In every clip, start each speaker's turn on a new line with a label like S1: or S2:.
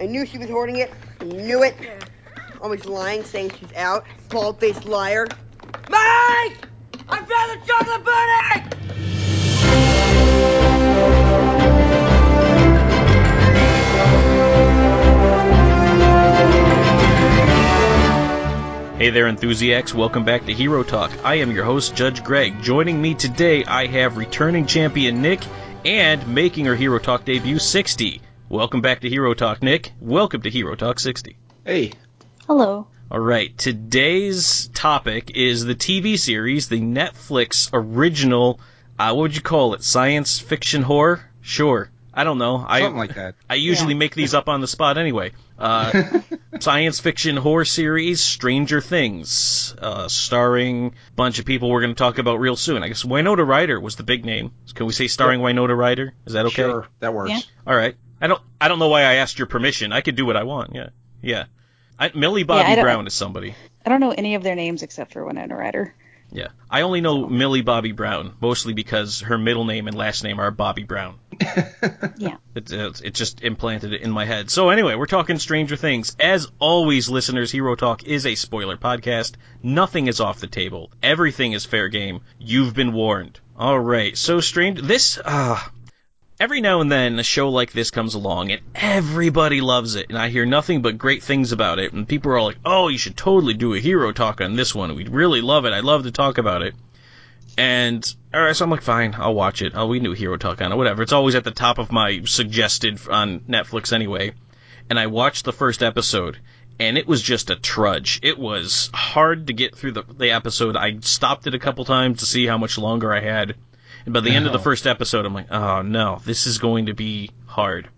S1: I knew she was hoarding it. I knew it. Always lying, saying she's out. Bald faced liar. Mike! I found the chocolate bunny!
S2: Hey there, enthusiasts. Welcome back to Hero Talk. I am your host, Judge Greg. Joining me today, I have returning champion Nick and making her Hero Talk debut, 60. Welcome back to Hero Talk, Nick. Welcome to Hero Talk 60.
S3: Hey.
S4: Hello.
S2: All right, today's topic is the TV series, the Netflix original, uh, what would you call it? Science fiction horror? Sure. I don't know. I,
S3: Something like that.
S2: I usually
S4: Yeah.
S2: make these up on the spot anyway. Uh, science fiction horror series, Stranger Things, uh, starring a bunch of people we're going to talk about real soon. I guess Winona Ryder was the big name. Can we say starring Winona Ryder? Is that okay?
S3: Sure, that works.
S4: Yeah.
S2: All right. I don't. I don't know why I asked your permission. I could do what I want. Yeah. Yeah. I, Millie Bobby
S4: don't-
S2: Brown is somebody.
S4: I don't know any of their names except for Winona Ryder.
S2: Yeah. I only know Millie Bobby Brown mostly because her middle name and last name are Bobby Brown.
S4: Yeah.
S2: It, it, it just implanted it in my head. So anyway, we're talking Stranger Things. As always, listeners, Hero Talk is a spoiler podcast. Nothing is off the table. Everything is fair game. You've been warned. All right. So strange. This. Uh, every now and then, a show like this comes along, and everybody loves it, and I hear nothing but great things about it. And people are all like, "Oh, you should totally do a Hero Talk on this one. We'd really love it. I'd love to talk about it." And all right, so I'm like, fine, I'll watch it. Oh, we knew Hero Talk on it, whatever. It's always at the top of my suggested on Netflix anyway. And I watched the first episode, and it was just a trudge. It was hard to get through the, the episode. I stopped it a couple times to see how much longer I had. And by the end of the first episode, I'm like, oh no, this is going to be hard.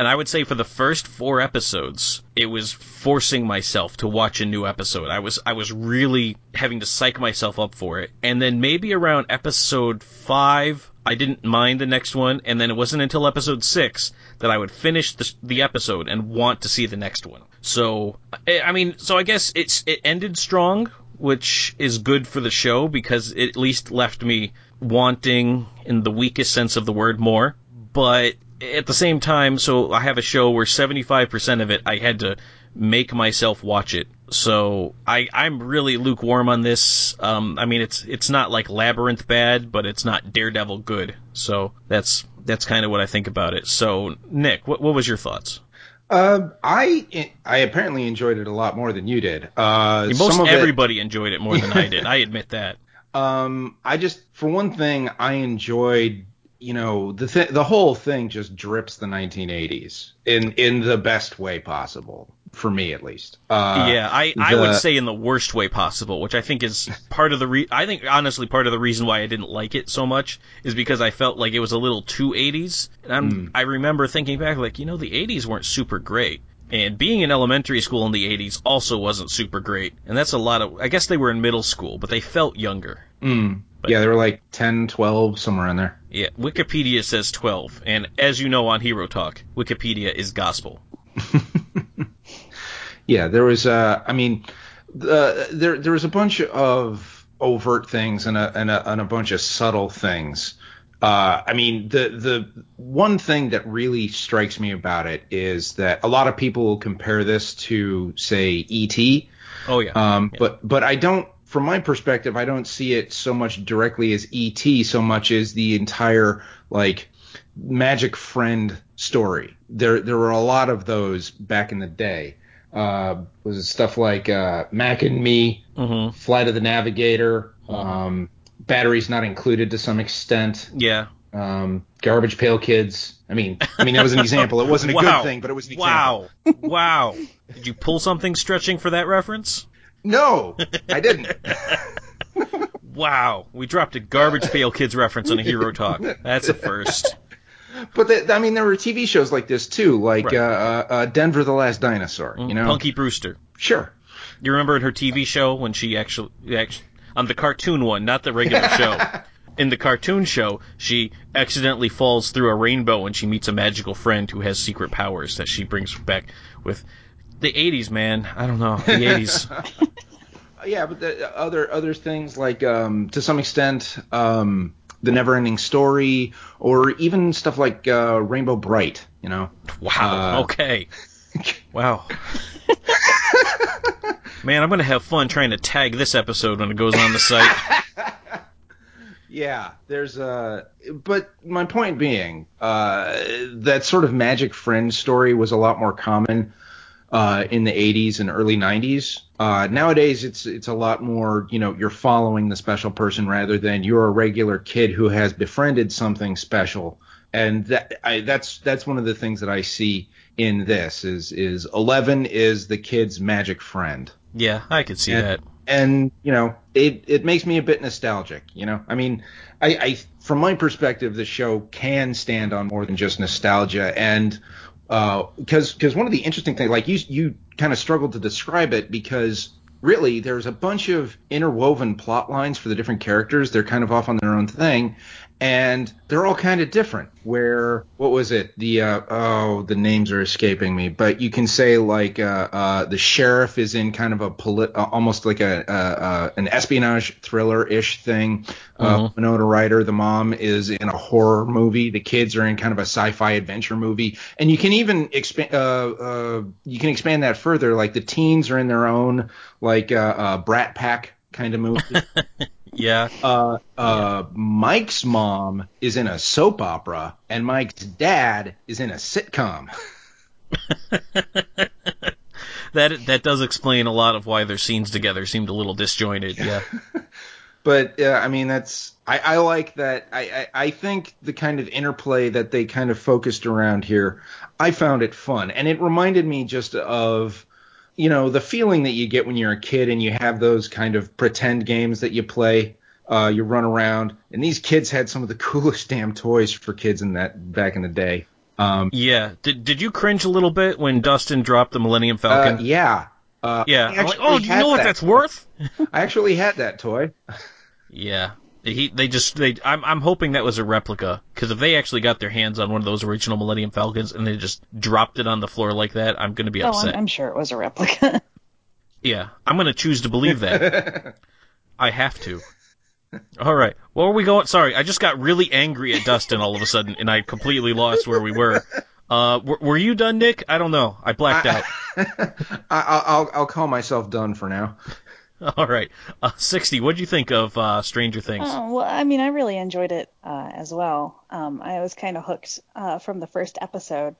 S2: And I would say for the first four episodes, it was forcing myself to watch a new episode. I was I was really having to psych myself up for it. And then maybe around episode five, I didn't mind the next one. And then it wasn't until episode six that I would finish the, the episode and want to see the next one. So I I mean, so I guess it's it ended strong, which is good for the show because it at least left me wanting, in the weakest sense of the word, more. But at the same time, so I have a show where 75% of it I had to make myself watch it. So I, I'm really lukewarm on this. Um, I mean, it's it's not like Labyrinth bad, but it's not Daredevil good. So that's that's kind of what I think about it. So Nick, what what was your thoughts?
S3: Uh, I I apparently enjoyed it a lot more than you did. Uh,
S2: Most
S3: some of
S2: everybody enjoyed it more than I did. I admit that.
S3: Um, I just for one thing, I enjoyed. You know, the th- the whole thing just drips the 1980s in in the best way possible for me at least. Uh,
S2: yeah, I, I would say in the worst way possible, which I think is part of the re- I think honestly part of the reason why I didn't like it so much is because I felt like it was a little too 80s. And I'm,
S3: Hmm.
S2: I remember thinking back like, you know, the 80s weren't super great. And being in elementary school in the 80s also wasn't super great. And that's a lot of I guess they were in middle school, but they felt younger.
S3: Mm, yeah, they were like 10, 12, somewhere in there.
S2: Yeah, Wikipedia says 12, and as you know on Hero Talk, Wikipedia is gospel.
S3: Yeah, there was. Uh, I mean, uh, there there was a bunch of overt things and a and a, and a bunch of subtle things. Uh, I mean, the the one thing that really strikes me about it is that a lot of people will compare this to, say, E.T.
S2: Oh yeah.
S3: Um,
S2: Yeah.
S3: but but I don't, from my perspective, I don't see it so much directly as E.T. so much as the entire like magic friend story. There there were a lot of those back in the day. Uh, was it stuff like uh, Mac and Me,
S2: Mhm.
S3: Flight of the Navigator, um, Batteries Not Included to some extent,
S2: Yeah.
S3: um, Garbage Pail Kids. I mean, I mean that was an example. It wasn't a
S2: Wow.
S3: good thing, but it was an example.
S2: Wow. wow. Did you pull something stretching for that reference?
S3: No, I didn't.
S2: Wow. We dropped a garbage pail kids reference on a hero talk. That's a first.
S3: But I mean, there were TV shows like this too, like
S2: Right.
S3: uh, uh, uh, Denver the Last Dinosaur. You know,
S2: Punky Brewster.
S3: sure.
S2: You remember in her TV show when she actually, actually on the cartoon one, not the regular show. In the cartoon show, she accidentally falls through a rainbow and she meets a magical friend who has secret powers that she brings back with the 80s, man. I don't know. The 80s.
S3: Yeah, but the other other things like um, to some extent um, the Neverending Story, or even stuff like uh, Rainbow Brite. You know,
S2: Wow.
S3: Uh,
S2: okay. Wow. Man, I'm gonna have fun trying to tag this episode when it goes on the site.
S3: Yeah, there's a. But my point being, uh, that sort of magic friend story was a lot more common uh, in the 80s and early 90s. Uh, nowadays, it's it's a lot more. You know, you're following the special person rather than you're a regular kid who has befriended something special. And that I, that's that's one of the things that I see in this is is Eleven is the kid's magic friend
S2: Yeah, I could see
S3: And-
S2: that.
S3: and you know it it makes me a bit nostalgic you know? I mean i i from my perspective the show can stand on more than just nostalgia. And uh because because one of the interesting things like you you kind of struggled to describe it because really there's a bunch of interwoven plot lines for the different characters. They're kind of off on their own thing and they're all kind of different where what was it? The uh, oh the names are escaping me but you can say like uh, uh, the sheriff is in kind of a polit- uh, almost like a uh, uh, an espionage thriller ish thing. Uh,
S2: Mhm.
S3: Winona Ryder the mom is in a horror movie. The kids are in kind of a sci-fi adventure movie. And you can even expand uh, uh, you can expand that further. Like the teens are in their own like uh, uh, Brat Pack kind of movie
S2: Yeah.
S3: uh, uh, Mike's mom is in a soap opera, and Mike's dad is in a sitcom.
S2: that that does explain a lot of why their scenes together seemed a little disjointed. Yeah.
S3: But uh, I mean, that's I, I like that. I, I I think the kind of interplay that they kind of focused around here, I found it fun, and it reminded me just of. You know the feeling that you get when you're a kid and you have those kind of pretend games that you play. Uh, you run around, and these kids had some of the coolest damn toys for kids in that back in the day. Um,
S2: Yeah. Did did you cringe a little bit when Dustin dropped the Millennium
S3: uh,
S2: Falcon?
S3: yeah, uh,
S2: yeah.
S3: I
S2: I'm like, oh, do you know what
S3: that
S2: that's
S3: toy.
S2: worth?
S3: I actually had that toy.
S2: Yeah. He, they just, they, I'm, I'm hoping that was a replica, because if they actually got their hands on one of those original Millennium Falcons and they just dropped it on the floor like that, I'm gonna be
S4: Oh,
S2: upset.
S4: I'm, I'm sure it was a replica.
S2: Yeah, I'm gonna choose to believe that. I have to. All right, where are we going? Sorry, I just got really angry at Dustin all of a sudden, and I completely lost where we were. Uh, were, were you done, Nick? I don't know. I blacked out.
S3: I, I'll I'll call myself done for now.
S2: All right, uh, sixty. What do you think of uh, Stranger Things?
S4: Oh, well, I mean, I really enjoyed it uh, as well. Um, I was kind of hooked uh, from the first episode,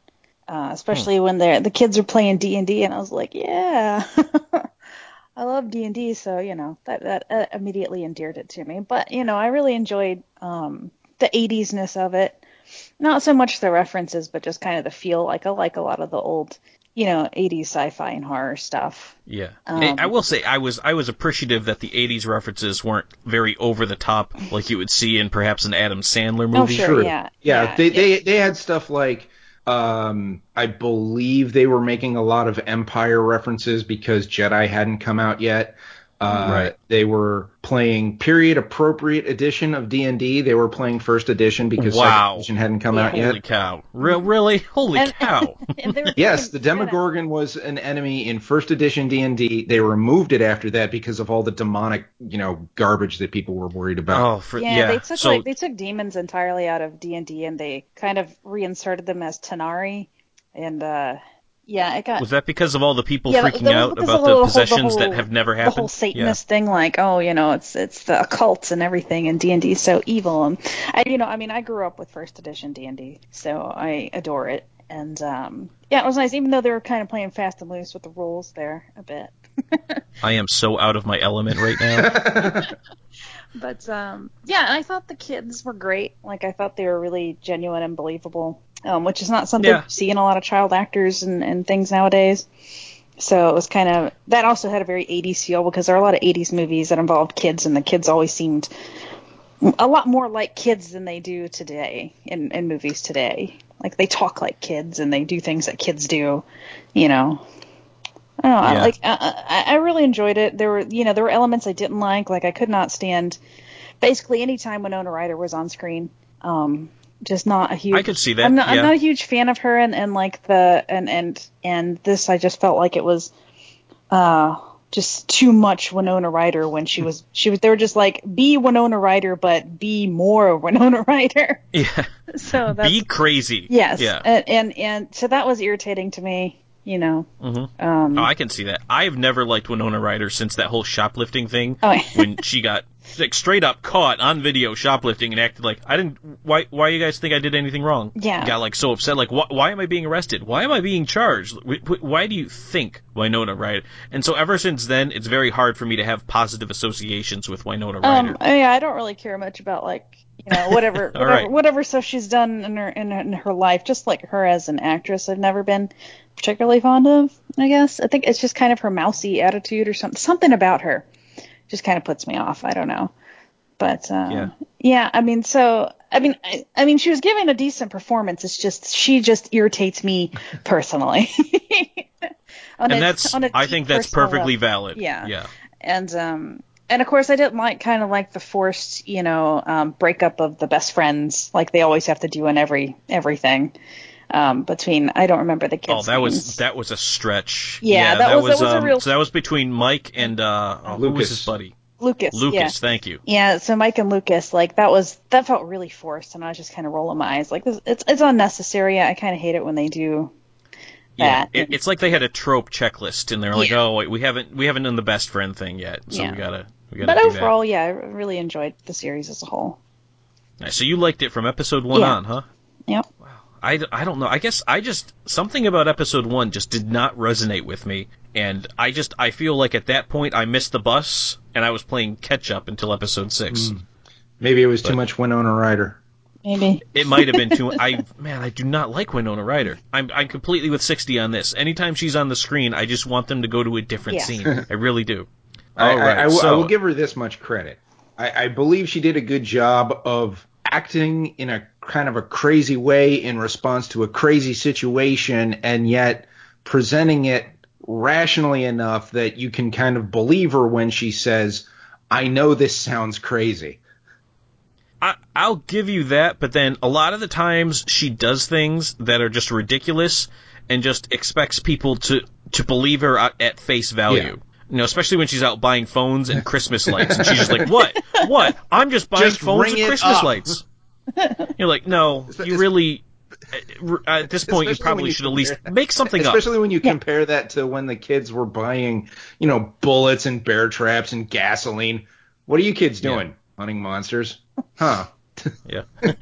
S4: uh, especially when the the kids are playing D and D, and I was like, yeah, I love D and D, so you know that that uh, immediately endeared it to me. But you know, I really enjoyed um, the 80s-ness of it. Not so much the references, but just kind of the feel. Like I like a lot of the old, you know, 80s sci-fi and horror stuff.
S2: Yeah,
S4: Um,
S2: I I will say I was I was appreciative that the '80s references weren't very over the top like you would see in perhaps an Adam Sandler
S4: Oh,
S2: movie.
S4: sure, yeah,
S3: Yeah,
S4: yeah,
S3: they,
S4: yeah.
S3: they they had stuff like um I believe they were making a lot of Empire references because Jedi hadn't come out yet. Uh,
S2: Right.
S3: They were playing period appropriate edition of D and D. They were playing first edition because
S2: Wow.
S3: second edition hadn't come
S4: Yeah.
S3: out yet.
S2: Holy cow! Re- really? Holy
S4: And-
S2: cow!
S4: And they
S3: Yes, the
S4: Jedi.
S3: Demogorgon was an enemy in first edition D&D. They removed it after that because of all the demonic, you know, garbage that people were worried about.
S2: Oh, for,
S4: Yeah,
S2: yeah.
S4: they took
S2: so
S4: like they took demons entirely out of D and D, and they kind of reinserted them as tanar'ri, and uh, yeah, it got
S2: was that because of all the people
S4: yeah,
S2: freaking
S4: that
S2: out about
S4: of
S2: the
S4: whole-
S2: possessions
S4: whole-
S2: that have never happened?
S4: the whole Satanist thing, like oh, you know, it's it's the occults and everything, and D and D is so evil, and I, you know, I mean, I grew up with first edition D and D, so I adore it, and um, yeah, it was nice, even though they were kind of playing fast and loose with the rules there a bit.
S2: I am so out of my element right now.
S4: But um, yeah, and I thought the kids were great. Like I thought they were really genuine and believable, um, which is not something
S2: Yeah.
S4: you see in a lot of child actors and, and things nowadays. So it was kind of that also had a very 80s feel because there are a lot of 80s movies that involved kids, and the kids always seemed a lot more like kids than they do today in, in movies today. Like they talk like kids and they do things that kids do, you know. I don't know. I
S2: Yeah.
S4: Like I, I I really enjoyed it. There were, you know, there were elements I didn't like. Like I could not stand basically any time Winona Ryder was on screen. Um, just not a huge.
S2: I could see that,
S4: I'm not,
S2: yeah.
S4: I'm not a huge fan of her, and, and like the and and and this, I just felt like it was, uh, just too much Winona Ryder when she was she was. They were just like be Winona Ryder, but be more Winona Ryder.
S2: yeah.
S4: So that's
S2: Be crazy.
S4: Yes.
S2: Yeah.
S4: And, and and so that was irritating to me. You know.
S2: Mm-hmm.
S4: Um,
S2: Oh, I can see that. I've never liked Winona Ryder since that whole shoplifting thing.
S4: Oh,
S2: when she got like straight up caught on video shoplifting and acted like I didn't. Why? Why you guys think I did anything wrong?
S4: Yeah.
S2: Got like so upset. Like, wh- why am I being arrested? Why am I being charged? Wh- wh- Why do you think Winona Ryder? And so ever since then, it's very hard for me to have positive associations with Winona Ryder.
S4: Um, I, mean, I don't really care much about like you know whatever whatever,
S2: right.
S4: whatever stuff she's done in her, in her in her life. Just like her as an actress, I've never been particularly fond of. I guess I think it's just kind of her mousy attitude or something. Something about her just kind of puts me off. I don't know, but uh,
S2: Yeah.
S4: yeah. I mean, so I mean, I, I mean, she was giving a decent performance. It's just she just irritates me personally. On
S2: and
S4: a-
S2: that's I think that's perfectly
S4: level.
S2: valid.
S4: Yeah.
S2: Yeah.
S4: and um and of course I didn't like kind of like the forced you know um, breakup of the best friends like they always have to do in every everything um, between I don't remember the kids.
S2: Oh, that was that was a stretch.
S4: Yeah, that was- that was a
S2: um,
S4: real-
S2: So that was between Mike and uh, oh, who was
S3: Lucas.
S2: his buddy?
S4: Lucas.
S2: Lucas.
S4: Yeah.
S2: Thank you.
S4: Yeah, so Mike and Lucas, like that was that felt really forced, and I was just kind of rolling my eyes, like this, it's it's unnecessary. I kind of hate it when they do
S2: Yeah,
S4: that.
S2: it, it's like they had a trope checklist, and they're like,
S4: Yeah.
S2: "Oh, wait, we haven't we haven't done the best friend thing yet, so
S4: Yeah.
S2: we gotta we gotta
S4: but
S2: do
S4: overall, yeah, I really enjoyed the series as a whole.
S2: that." Nice. So you liked it from episode one
S4: Yeah.
S2: on, huh?
S4: Yep.
S2: I, d- I don't know. I guess I just something about episode one just did not resonate with me, and I just I feel like at that point I missed the bus, and I was playing catch up until episode six.
S3: Mm. Maybe it was
S2: But-
S3: too much Winona Ryder.
S4: Maybe.
S2: It might have been too. I man, I do not like Winona Ryder. I'm I'm completely with sixty on this. Anytime she's on the screen, I just want them to go to a different
S4: Yeah.
S2: scene. I really do.
S3: I,
S2: All right,
S3: I, I will- I will give her this much credit. I, I believe she did a good job of acting in a kind of a crazy way in response to a crazy situation, and yet presenting it rationally enough that you can kind of believe her when she says, "I know this sounds crazy."
S2: I, I'll give you that, but then a lot of the times she does things that are just ridiculous and just expects people to to believe her at, face value.
S3: Yeah.
S2: You know, especially when she's out buying phones and Christmas lights, and she's just like, "What? What? I'm just buying
S3: Just
S2: phones and Christmas
S3: up."
S2: lights." You're like, "No, you really." uh, At this point, you probably
S3: you
S2: should at least
S3: compare-
S2: make something up.
S3: Especially when you compare that to when the kids were buying, you know, bullets and bear traps and gasoline. What are you kids doing? Hunting monsters? Huh.
S2: Yeah.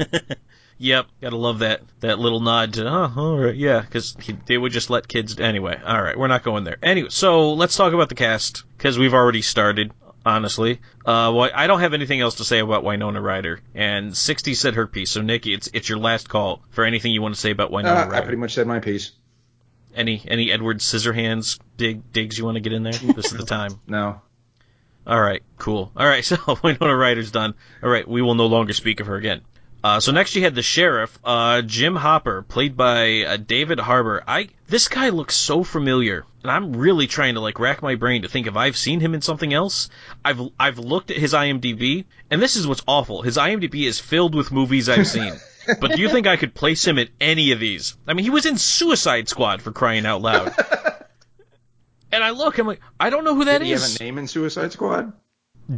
S2: yep. Gotta love that that little nod to, oh, all right, yeah, because they would just let kids. Anyway, all right, we're not going there. Anyway, so let's talk about the cast because we've already started. Honestly, uh, well, I don't have anything else to say about Winona Ryder. And 60 said her piece. So Nikki, it's it's your last call for anything you want to say about Winona
S3: Uh, I pretty much said my piece.
S2: Any any Edward Scissorhands dig digs you want to get in there? This is the time.
S3: No.
S2: All right, cool. All right, so Winona Ryder's done. All right, we will no longer speak of her again. Uh, so next you had the sheriff, uh, Jim Hopper, played by uh, David Harbour. I this guy looks so familiar, and I'm really trying to like rack my brain to think if I've seen him in something else. I've I've looked at his IMDb, and this is what's awful. His IMDb is filled with movies I've seen. but do you think I could place him in any of these? I mean, he was in Suicide Squad for crying out loud. And I look, I'm like, I don't know who that
S3: Did he have a name in Suicide Squad?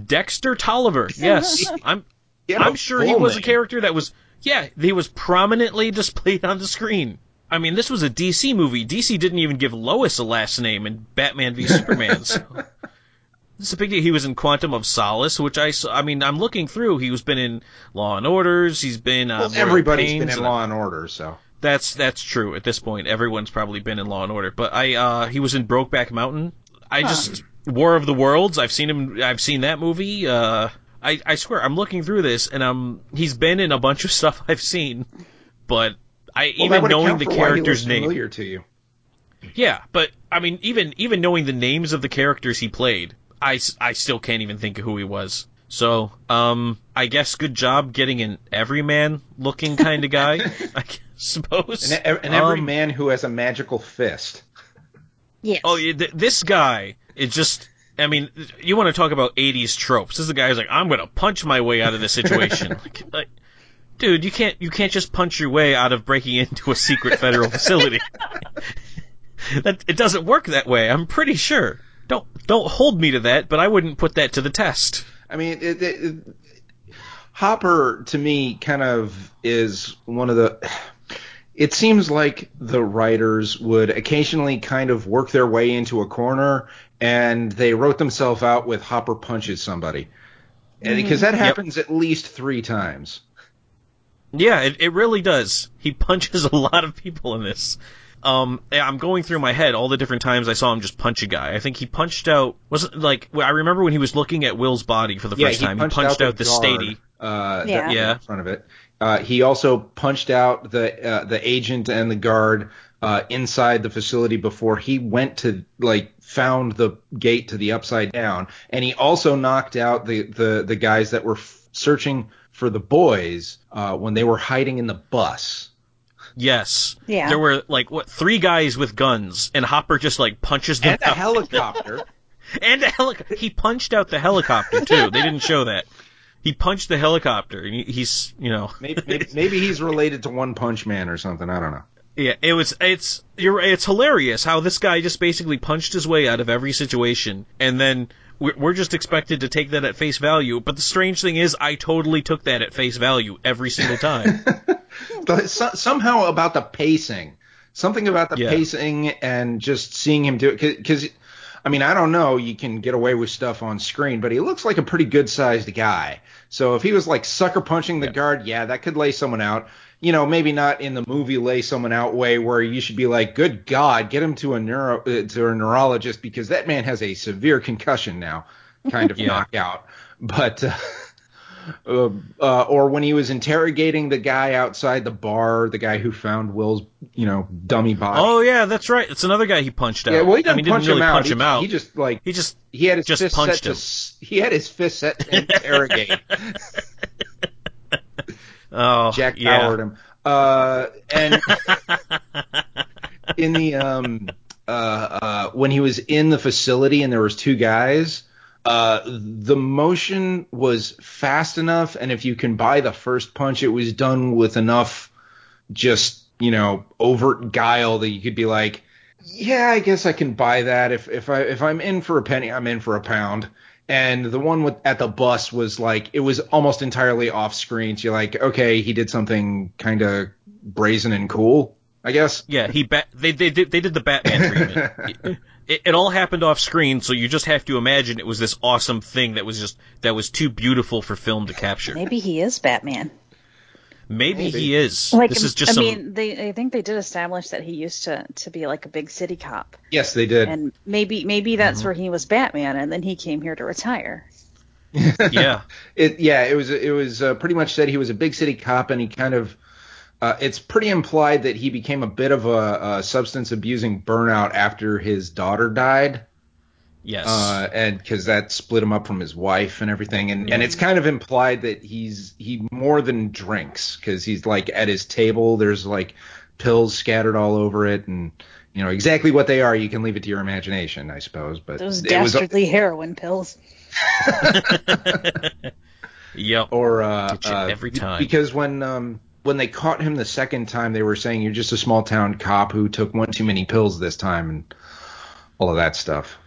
S2: Dexter Tolliver. Yes, I'm.
S3: He had a
S2: I'm sure he was a character that was. Yeah, he was prominently displayed on the screen. I mean, this was a DC movie. DC didn't even give Lois a last name in Batman v Superman. So. Is a big deal. He was in Quantum of Solace, which I saw. I mean, I'm looking through. He was been in Law and Orders. He's been. Uh,
S3: Well, everybody's been in
S2: and-
S3: Law and Order, so.
S2: That's that's true. At this point, everyone's probably been in Law and Order. But I, uh, he was in Brokeback Mountain. I just War of the Worlds. I've seen him. I've seen that movie. Uh, I I swear, I'm looking through this, and um, he's been in a bunch of stuff I've seen. But I
S3: Well,
S2: even knowing the
S3: for why he
S2: character's
S3: looks
S2: name.
S3: familiar to you.
S2: Yeah, but I mean, even even knowing the names of the characters he played, I, I still can't even think of who he was. So, um, I guess good job getting an everyman looking kind of guy, I suppose.
S3: And, and every
S2: Um,
S3: man who has a magical fist.
S4: Yes.
S2: Oh, th- this guy is just. I mean, you want to talk about '80s tropes? This is a guy who's like, I'm gonna punch my way out of this situation. like, like, dude, you can't you can't just punch your way out of breaking into a secret federal facility. that it doesn't work that way. I'm pretty sure. Don't don't hold me to that, but I wouldn't put that to the test.
S3: I mean, it, it, it- Hopper to me kind of is one of the. it seems like the writers would occasionally kind of work their way into a corner and they wrote themselves out with Hopper punches somebody. Because that happens at least three times.
S2: Yeah, it, it really does. He punches a lot of people in this. Um, I'm going through my head all the different times I saw him just punch a guy. I think he punched out wasn't like I remember when he was looking at Will's body for the
S3: Yeah,
S2: first
S3: he
S2: time.
S3: punched
S2: he punched
S3: out
S2: out
S3: the
S2: the,
S3: guard. uh,
S4: Yeah.
S2: Yeah.
S3: in front of it. Uh, he also punched out the uh, the agent and the guard uh, inside the facility before he went to like found the gate to the upside down, and he also knocked out the the the guys that were f- searching for the boys uh, when they were hiding in the bus.
S2: Yes.
S4: Yeah.
S2: There were like what three guys with guns, and Hopper just like punches them
S3: And a
S2: out.
S3: helicopter.
S2: and a helic- He punched out the helicopter too. they didn't show that. He punched the helicopter, and he, he's you know
S3: maybe, maybe maybe he's related to One Punch Man or something. I don't know.
S2: Yeah, it was. It's you're. It's hilarious how this guy just basically punched his way out of every situation, and then we're, just expected to take that at face value. But the strange thing is, I totally took that at face value every single time.
S3: Somehow about the pacing, something about the
S2: Yeah.
S3: pacing and just seeing him do it. Because, I mean, I don't know, you can get away with stuff on screen, but he looks like a pretty good sized guy. So if he was like sucker punching the guard, yeah, that could lay someone out. You know, maybe not in the movie lay someone out way where you should be like, good God, get him to a neuro uh, to a neurologist because that man has a severe concussion now, kind of
S2: Yeah.
S3: knockout. But. Uh, uh, uh, or when he was interrogating the guy outside the bar, the guy who found Will's, you know, dummy body.
S2: oh yeah, that's right. It's another guy he punched out.
S3: yeah, well, he didn't
S2: mean,
S3: punch,
S2: didn't really
S3: him, out.
S2: punch
S3: he,
S2: him out.
S3: He just like
S2: He just
S3: he had his
S2: just
S3: fist
S2: punched
S3: set to
S2: him.
S3: s- he had his fist set to interrogate.
S2: oh
S3: Jack
S2: yeah.
S3: powered him. Uh, and in the um uh, uh when he was in the facility and there was two guys, uh the motion was fast enough and if you can buy the first punch it was done with enough just, you know, overt guile that you could be like yeah, I guess I can buy that. If if I if I'm in for a penny, I'm in for a pound. And the one with at the bus was like it was almost entirely off screen. So you're like, okay, he did something kind of brazen and cool, I guess.
S2: Yeah, he bat. They they did they did the Batman treatment. It, it all happened off screen, so you just have to imagine it was this awesome thing that was just that was too beautiful for film to capture.
S4: Maybe he is Batman.
S2: Maybe,
S3: Maybe.
S2: he is.
S4: Like,
S2: this is just
S4: I
S2: some.
S4: mean, they I think they did establish that he used to to be like a big city cop,
S3: Yes, they did.
S4: and maybe maybe that's
S2: Mm-hmm.
S4: where he was Batman, and then he came here to retire.
S2: yeah,
S3: It yeah, it was it was uh, pretty much said he was a big city cop and he kind of uh, it's pretty implied that he became a bit of a, a substance abusing burnout after his daughter died.
S2: Yes,
S3: uh, and because that split him up from his wife and everything, and and it's kind of implied that he's he more than drinks because he's like at his table. There's like pills scattered all over it, and you know exactly what they are. You can leave it to your imagination, I suppose. But
S4: Those
S3: it was
S4: dastardly heroin pills.
S2: yep.
S3: or uh, uh,
S2: every time.
S3: because when um when they caught him the second time, they were saying you're just a small town cop who took one too many pills this time, and all of that stuff.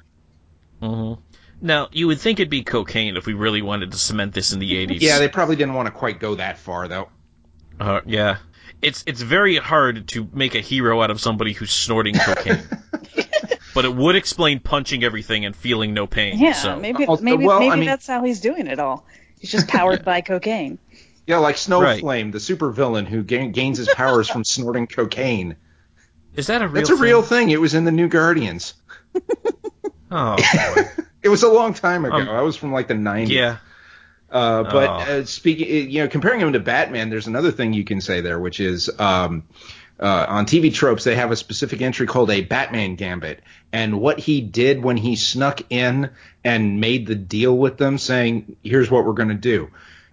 S2: Hmm Now you would think it'd be cocaine if we really wanted to cement this in the '80s.
S3: Yeah, they probably didn't want to quite go that far though.
S2: Uh, yeah. It's it's very hard to make a hero out of somebody who's snorting cocaine. but it would explain punching everything and feeling no pain.
S4: Yeah,
S2: so.
S4: maybe
S3: Also,
S4: maybe
S3: well, I
S4: maybe
S3: mean-
S4: that's how he's doing it all. He's just powered by cocaine.
S3: Yeah, like
S2: Right.
S3: Snowflame, the supervillain who ga- gains his powers from snorting cocaine.
S2: Is that a real?
S3: That's a
S2: thing?
S3: real thing. It was in the New Guardians.
S2: Oh.
S3: It was a long time ago.
S2: Um,
S3: I was from like the 90s.
S2: yeah.
S3: Uh, but
S2: Oh.
S3: uh, speaking, uh, you know, comparing him to Batman, there's another thing you can say there, which is um, uh, on TV tropes they have a specific entry called a Batman Gambit, and what he did when he snuck in and made the deal with them, saying, "Here's what we're going to do."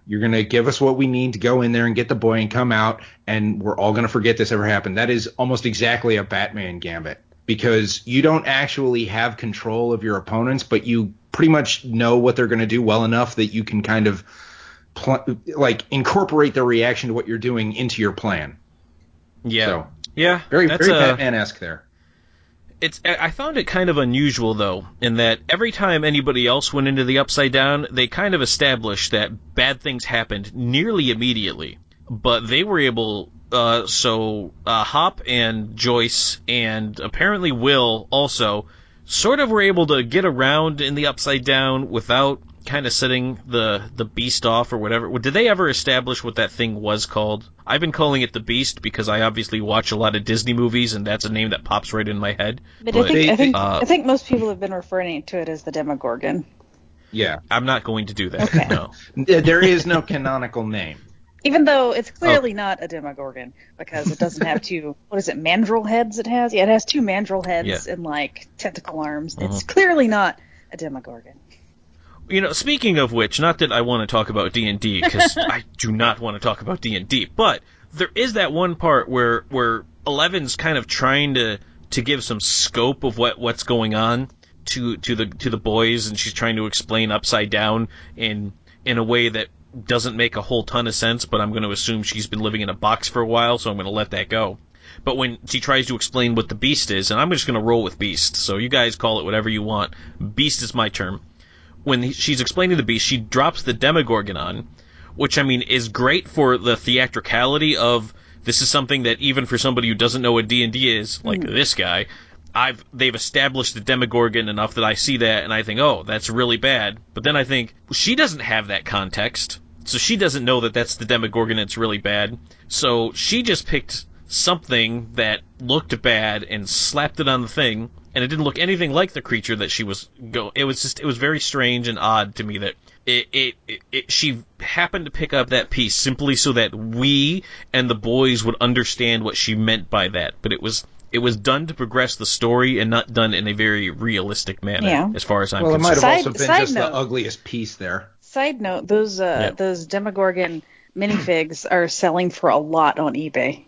S3: You're going to give us what we need to go in there and get the boy and come out, and we're all going to forget this ever happened. That is almost exactly a Batman gambit because you don't actually have control of your opponents, but you pretty much know what they're going to do well enough that you can kind of pl- like incorporate their reaction to what you're doing into your plan.
S2: Yeah.
S3: So
S2: yeah.
S3: very very
S2: a,
S3: Batman-esque there.
S2: It's I I found it kind of unusual though, in that every time anybody else went into the Upside Down, they kind of established that bad things happened nearly immediately, but they were able uh, so uh, Hop and Joyce and apparently Will also sort of were able to get around in the Upside Down without kind of setting the the beast off or whatever. Did they ever establish what that thing was called? I've been calling it the beast because I obviously watch a lot of Disney movies and that's a name that pops right in my head.
S4: But, I think
S3: they-
S4: I think
S2: uh,
S4: I think most people have been referring to it as the Demogorgon.
S3: Yeah.
S2: I'm not going to do that.
S4: Okay.
S2: No.
S3: There there is no canonical name.
S4: Even though
S2: Oh.
S4: it's clearly not a Demogorgon because it doesn't have two what is it, mandrill heads it has? Yeah, it has two mandrill heads
S2: Yeah. Uh-huh.
S4: and like tentacle arms. It's clearly not a Demogorgon.
S2: You know, speaking of which, not that I want to talk about D and D because I do not want to talk about D and D, but there is that one part where where Eleven's kind of trying to to give some scope of what what's going on to to the to the boys, and she's trying to explain Upside Down in in a way that doesn't make a whole ton of sense. But I'm going to assume she's been living in a box for a while, so I'm going to let that go. But when she tries to explain what the beast is, and I'm just going to roll with beast, so you guys call it whatever you want. Beast is my term when he- she's explaining the beast, she drops the Demogorgon on, which I mean is great for the theatricality of this is something that even for somebody who doesn't know what D and D is, like hmm. this guy, I've they've established the Demogorgon enough that I see that and I think, oh, that's really bad. But then I think she doesn't have that context, so she doesn't know that that's the Demogorgon. and It's really bad. So she just picked something that looked bad and slapped it on the thing, and it didn't look anything like the creature that she was go. It was just it was very strange and odd to me that it it, it, it she happened to pick up that piece simply so that we and the boys would understand what she meant by that. But it was it was done to progress the story and not done in a very realistic manner,
S4: Yeah.
S2: as far as I'm concerned.
S3: Well, it might
S2: concerned.
S3: have
S4: Side-
S3: also been just
S4: note.
S3: the ugliest piece there.
S4: Side note, those uh, those Demogorgon minifigs are selling for a lot on eBay.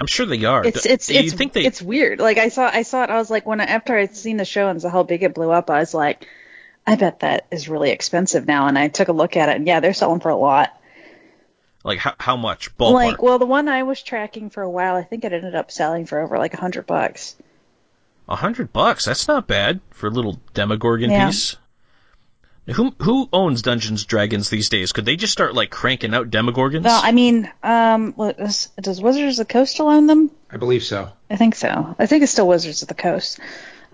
S2: I'm sure they are.
S4: It's it's
S2: you
S4: it's
S2: think they?
S4: it's weird. Like I saw I saw it. I was like when I, after I'd seen the show and saw how big it blew up, I was like, I bet that is really expensive now. And I took a look at it, and yeah, they're selling for a lot.
S2: like how, how much ballpark?
S4: Like, well, the one I was tracking for a while, I think it ended up selling for over like a hundred bucks.
S2: A hundred bucks. That's not bad for a little Demogorgon
S4: Yeah.
S2: piece. Who who owns Dungeons Dragons these days? Could they just start like cranking out Demogorgons?
S4: Well, I mean, um, does, does Wizards of the Coast still own them?
S3: I believe so.
S4: I think so. I think it's still Wizards of the Coast.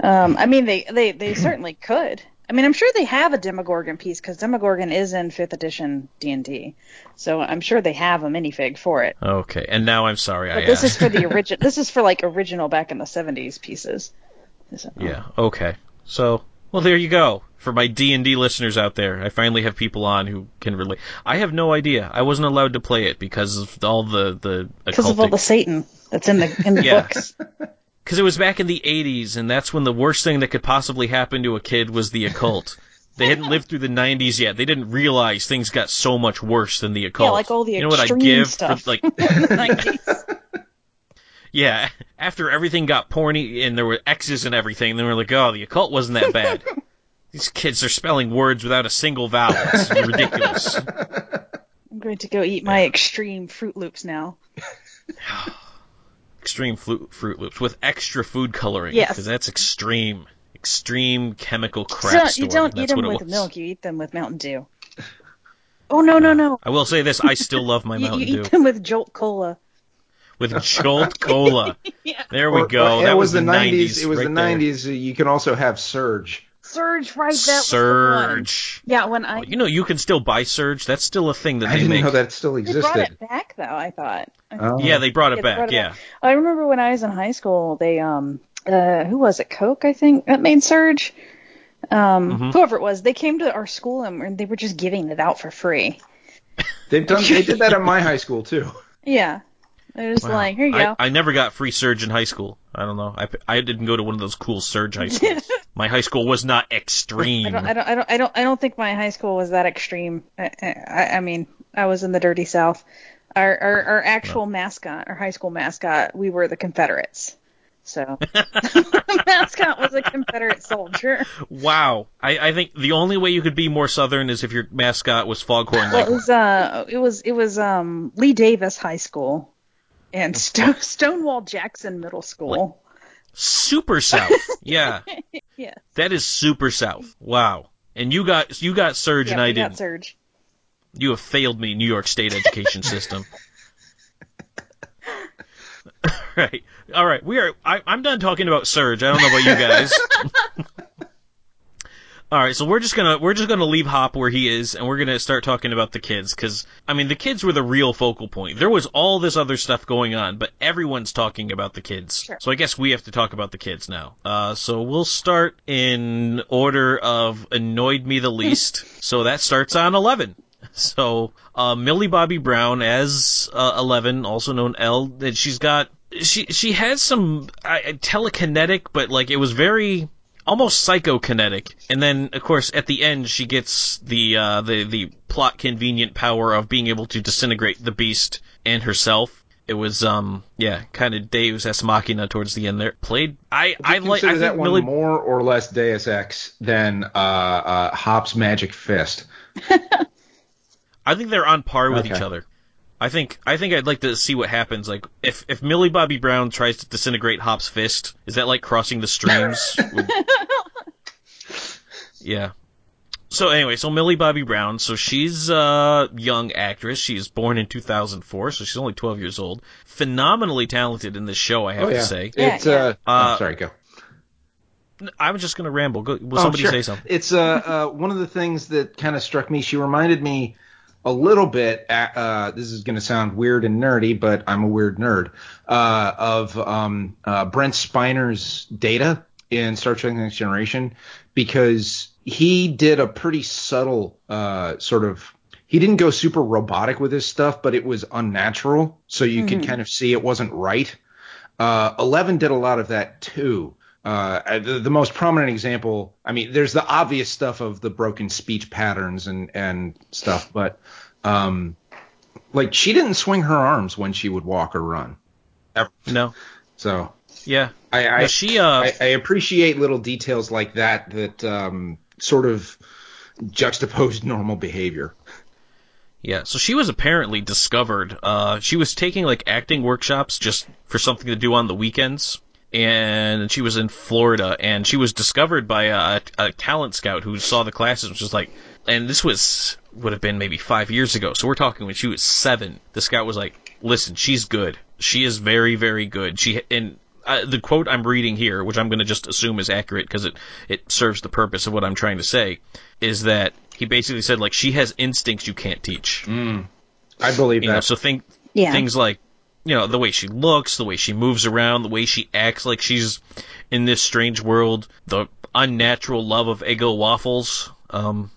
S4: Um, I mean, they, they, they certainly could. I mean, I'm sure they have a Demogorgon piece because Demogorgon is in fifth edition D and D, so I'm sure they have a minifig for it.
S2: okay, and now I'm sorry I
S4: But this is for the original. this is for like original back in the 70s pieces. So-
S2: yeah. Okay. So well, there you go. For my D and D listeners out there, I finally have people on who can relate. I have no idea. I wasn't allowed to play it because of all the the
S4: because of all the Satan that's in the in the
S2: Yeah.
S4: books.
S2: because it was back in the 80s, and that's when the worst thing that could possibly happen to a kid was the occult. they hadn't lived through the 90s yet. They didn't realize things got so much worse than the occult.
S4: Yeah, like all the
S2: you know what I give
S4: stuff.
S2: for like
S4: the 90s.
S2: Yeah, after everything got porny and there were X's and everything, then we're like, oh, the occult wasn't that bad. These kids are spelling words without a single vowel. It's ridiculous.
S4: I'm going to go eat my extreme Froot Loops now.
S2: Extreme Fruit, Froot Loops with extra food coloring.
S4: Yes.
S2: because that's extreme, extreme chemical
S4: So
S2: crap.
S4: you don't eat them with
S2: was.
S4: milk. You eat them with Mountain Dew. Oh no no uh, no!
S2: I will say this: I still love my
S4: You,
S2: Mountain
S4: you
S2: Dew
S4: eat them with Jolt Cola.
S2: With Jolt Cola.
S4: Yeah.
S2: There we
S3: Or-
S2: go.
S3: or
S2: that
S3: it
S2: was,
S3: the
S2: the 90s.
S3: It was
S2: right
S3: the
S2: there.
S3: 90s. You can also have Surge.
S4: Surge, right? That was the one.
S2: Surge.
S4: Yeah, when I
S2: You know, you can still buy Surge. That's still a thing that
S3: I
S2: they
S3: didn't
S2: make.
S3: know that still existed.
S4: they brought it back though. I thought.
S3: Oh.
S2: Yeah, they brought it
S4: Yeah,
S2: back.
S4: brought it
S2: yeah.
S4: back. I remember when I was in high school, they um uh who was it? Coke, I think that made Surge. Um,
S2: Mm-hmm.
S4: whoever it was, they came to our school and and they were just giving it out for free.
S3: They've done. They did that at my high school too.
S4: Yeah, they're just
S2: Wow.
S4: like, here you
S2: I,
S4: go.
S2: I never got free Surge in high school. I don't know. I, I didn't go to one of those cool Surge high schools. my high school was not extreme.
S4: I don't, I don't, I don't, I don't, I don't think my high school was that extreme. I, I, I mean, I was in the dirty South. Our, our, our actual mascot, our high school mascot, we were the Confederates. So the mascot was a Confederate soldier.
S2: Wow. I, I think the only way you could be more southern is if your mascot was Foghorn
S4: Well, it was, uh, it was, it was, um, Lee Davis High School and Sto- Stonewall Jackson Middle School.
S2: Super South. Yeah.
S4: Yeah.
S2: That is super South. Wow. And you got you got Surge
S4: Yeah,
S2: and I
S4: got
S2: didn't.
S4: Surge.
S2: You have failed me, New York State education system. right, all right. We are. I, I'm done talking about Surge. I don't know about you guys. All right, so we're just gonna we're just gonna leave Hop where he is, and we're gonna start talking about the kids, because I mean the kids were the real focal point. There was all this other stuff going on, but everyone's talking about the kids.
S4: Sure.
S2: So I guess we have to talk about the kids now. Uh, so we'll start in order of annoyed me the least. so that starts on eleven. So uh, Millie Bobby Brown as uh, Eleven, also known L, that she's got she she has some uh, telekinetic, but like it was very almost psychokinetic. And then, of course, at the end, she gets the uh, the the plot convenient power of being able to disintegrate the beast and herself. It was um yeah, kind of Deus ex machina towards the end there. Played I I like I
S3: that
S2: think
S3: one
S2: Millie
S3: more or less Deus Ex than uh, uh, Hop's Magic Fist.
S2: I think they're on par with
S3: Okay.
S2: each other. I think I think I'd like to see what happens. Like if if Millie Bobby Brown tries to disintegrate Hop's fist, is that like crossing the streams? Would- yeah. So anyway, so Millie Bobby Brown, so she's a young actress. She's born in 2004, so she's only 12 years old. Phenomenally talented in this show, I have
S3: oh yeah,
S2: to say.
S4: Yeah,
S3: it's
S4: yeah.
S3: uh,
S2: Uh,
S3: oh, sorry, go.
S2: I was just gonna ramble. Go, will
S3: Oh,
S2: somebody
S3: sure.
S2: say something?
S3: It's uh, uh one of the things that kind of struck me. She reminded me a little bit. Uh, this is going to sound weird and nerdy, but I'm a weird nerd. Uh, of um, uh, Brent Spiner's Data in Star Trek: Next Generation, because he did a pretty subtle uh, sort of. He didn't go super robotic with his stuff, but it was unnatural, so you could kind of see it wasn't right. Uh, Eleven did a lot of that too. Uh, the, the most prominent example, I mean, there's the obvious stuff of the broken speech patterns and, and stuff, but, um, like she didn't swing her arms when she would walk or run. Ever.
S2: No.
S3: So
S2: Yeah.
S3: I, I,
S2: No, she uh
S3: I, I appreciate little details like that that, um, sort of juxtapose normal behavior.
S2: Yeah, so she was apparently discovered. Uh, she was taking like acting workshops just for something to do on the weekends, and she was in Florida, and she was discovered by a, a talent scout who saw the classes, which was like, and this was would have been maybe five years ago. So we're talking when she was seven. The scout was like, "Listen, she's good. She is very, very good. She and." Uh, the quote I'm reading here, which I'm going to just assume is accurate because it, it serves the purpose of what I'm trying to say, is that he basically said like she has instincts you can't teach.
S3: I believe
S2: You know,
S3: that.
S2: so think
S4: Yeah.
S2: things like you know the way she looks, the way she moves around, the way she acts like she's in this strange world, the unnatural love of Eggo waffles. Um,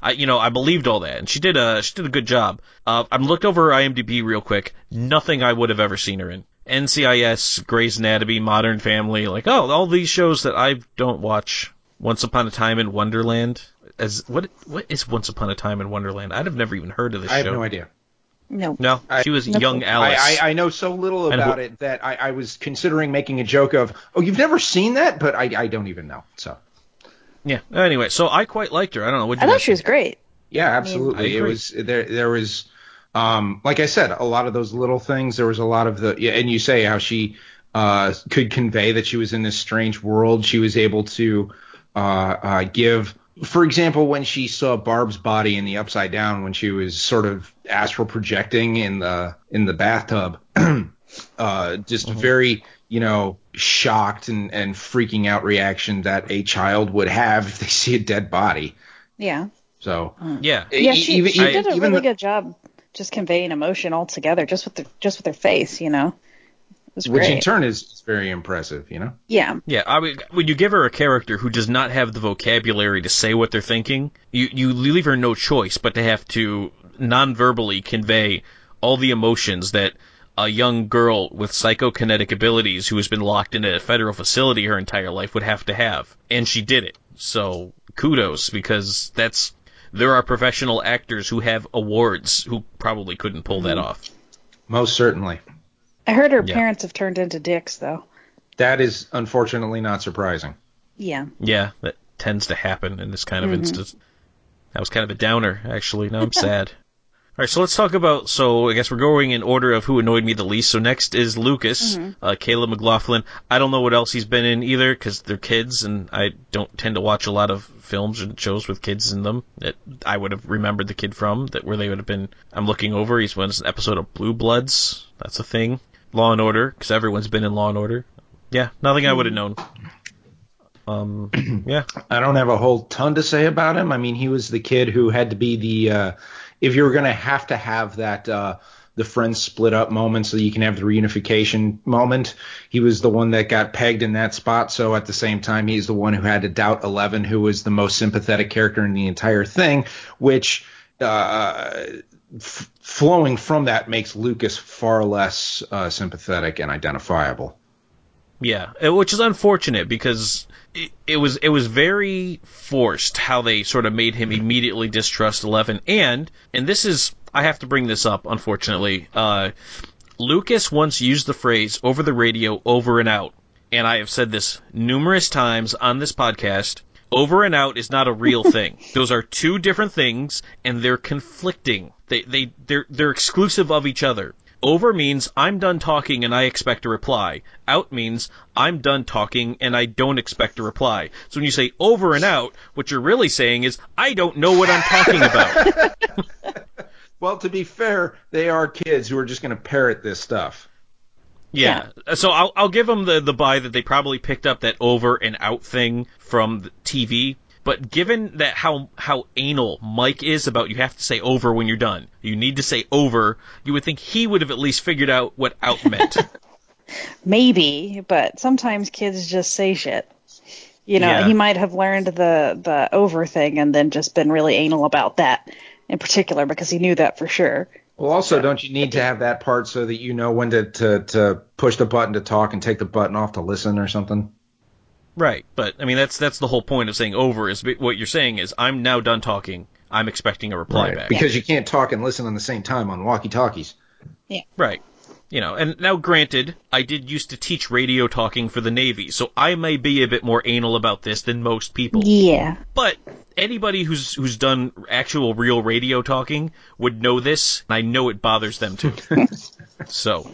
S2: I you know I believed all that, and she did a she did a good job. Uh, I looked over her IMDb real quick. Nothing I would have ever seen her in. NCIS, Grey's Anatomy, Modern Family, like oh all these shows that I don't watch. Once Upon a Time in Wonderland. As what what is Once Upon a Time in Wonderland? I'd have never even heard of this
S3: I have
S2: show.
S3: no idea.
S4: No.
S2: No, she was
S4: No
S2: young
S4: clue.
S2: Alice.
S3: I, I, I know so little about
S2: who-
S3: it that I, I was considering making a joke of, oh, you've never seen that, but I, I don't even know. So
S2: Yeah. Anyway, so I quite liked her. I don't know. What
S4: I thought she was great.
S3: yeah,
S2: I
S3: absolutely. it was there. There was, um, like I said, a lot of those little things. There was a lot of the, and you say how she uh, could convey that she was in this strange world. She was able to uh, uh, give. For example, when she saw Barb's body in the upside down, when she was sort of astral projecting in the in the bathtub, uh, just very, you know, shocked and, and freaking out reaction that a child would have if they see a dead body.
S4: Yeah.
S3: So
S2: Yeah.
S4: Yeah,
S3: e-
S4: she,
S3: even,
S4: she did a
S3: even
S4: really
S3: the-
S4: good job just conveying emotion altogether, just with the just with her face, you know. It was
S3: which
S4: great.
S3: in turn is, is very impressive, you know.
S4: yeah.
S2: Yeah. I mean, when you give her a character who does not have the vocabulary to say what they're thinking, you you leave her no choice but to have to non-verbally convey all the emotions that a young girl with psychokinetic abilities who has been locked in a federal facility her entire life would have to have. And she did it. So kudos because that's there are professional actors who have awards who probably couldn't pull that mm-hmm. off.
S3: Most certainly.
S4: I heard her
S2: Yeah.
S4: parents have turned into dicks though.
S3: That is unfortunately not surprising.
S4: Yeah.
S2: Yeah, that tends to happen in this kind of instance. That was kind of a downer, actually. Now I'm sad. All right, so let's talk about. So I guess we're going in order of who annoyed me the least. So next is Lucas, uh, Caleb McLaughlin. I don't know what else he's been in either because they're kids, and I don't tend to watch a lot of films and shows with kids in them that I would have remembered the kid from. That where they would have been. I'm looking over. He's one an episode of Blue Bloods. That's a thing. Law and Order because everyone's been in Law and Order. Yeah, nothing I would have known. Um, yeah,
S3: I don't have a whole ton to say about him. I mean, he was the kid who had to be the uh, if you were going to have to have that uh, the friends split up moment so you can have the reunification moment. He was the one that got pegged in that spot. So at the same time, he's the one who had to doubt Eleven, who was the most sympathetic character in the entire thing, which uh, f- flowing from that makes Lucas far less uh, sympathetic and identifiable.
S2: Yeah, uh, which is unfortunate because it, it, was it was very forced how they sort of made him immediately distrust Eleven, and and this is I have to bring this up unfortunately. Uh, Lucas once used the phrase over the radio over and out, and I have said this numerous times on this podcast. Over and out is not a real thing. Those are two different things, and they're conflicting. They they they're they're exclusive of each other. Over means I'm done talking and I expect a reply. Out means I'm done talking and I don't expect a reply. So when you say over and out, what you're really saying is I don't know what I'm talking about.
S3: well, to be fair, they are kids who are just going to parrot this stuff.
S2: Yeah. yeah. So I'll I'll give them the the bye that they probably picked up that over and out thing from TV but given that how how anal Mike is about you have to say over when you're done, you need to say over. You would think he would have at least figured out what out meant.
S4: Maybe, but sometimes kids just say shit. You know, yeah. he might have learned the the over thing and then just been really anal about that in particular because he knew that for sure.
S3: Well, also, so, don't you need to have that part so that you know when to, to to push the button to talk and take the button off to listen or something?
S2: Right, but I mean that's that's the whole point of saying over is what you're saying is I'm now done talking. I'm expecting a reply
S3: right,
S2: back
S3: because you can't talk and listen on the same time on walkie talkies.
S4: Yeah.
S2: Right. You know, and now granted, I did used to teach radio talking for the Navy, so I may be a bit more anal about this than most people.
S4: Yeah.
S2: But anybody who's who's done actual real radio talking would know this, and I know it bothers them too. so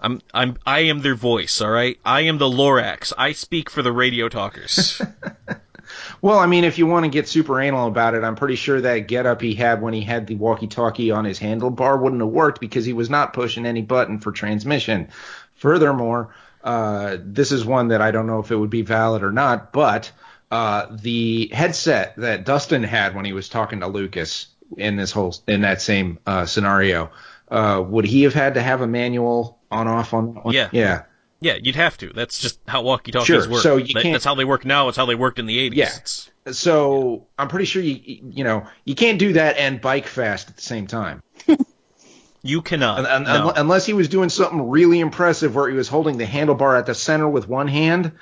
S2: I'm I'm I am their voice, all right? I am the Lorax. I speak for the radio talkers.
S3: well, I mean, if you want to get super anal about it, I'm pretty sure that getup he had when he had the walkie-talkie on his handlebar wouldn't have worked because he was not pushing any button for transmission. Furthermore, uh, this is one that I don't know if it would be valid or not, but uh, the headset that Dustin had when he was talking to Lucas in this whole in that same uh, scenario, uh, would he have had to have a manual on off on that one?
S2: Yeah.
S3: Yeah.
S2: Yeah, you'd have to. That's just how walkie-talkies sure. work. So you can't, that's how they work now. It's how they worked in the 80s.
S3: Yeah. It's, so yeah. I'm pretty sure you you know you can't do that and bike fast at the same time.
S2: you cannot.
S3: And, no. Unless he was doing something really impressive where he was holding the handlebar at the center with one hand,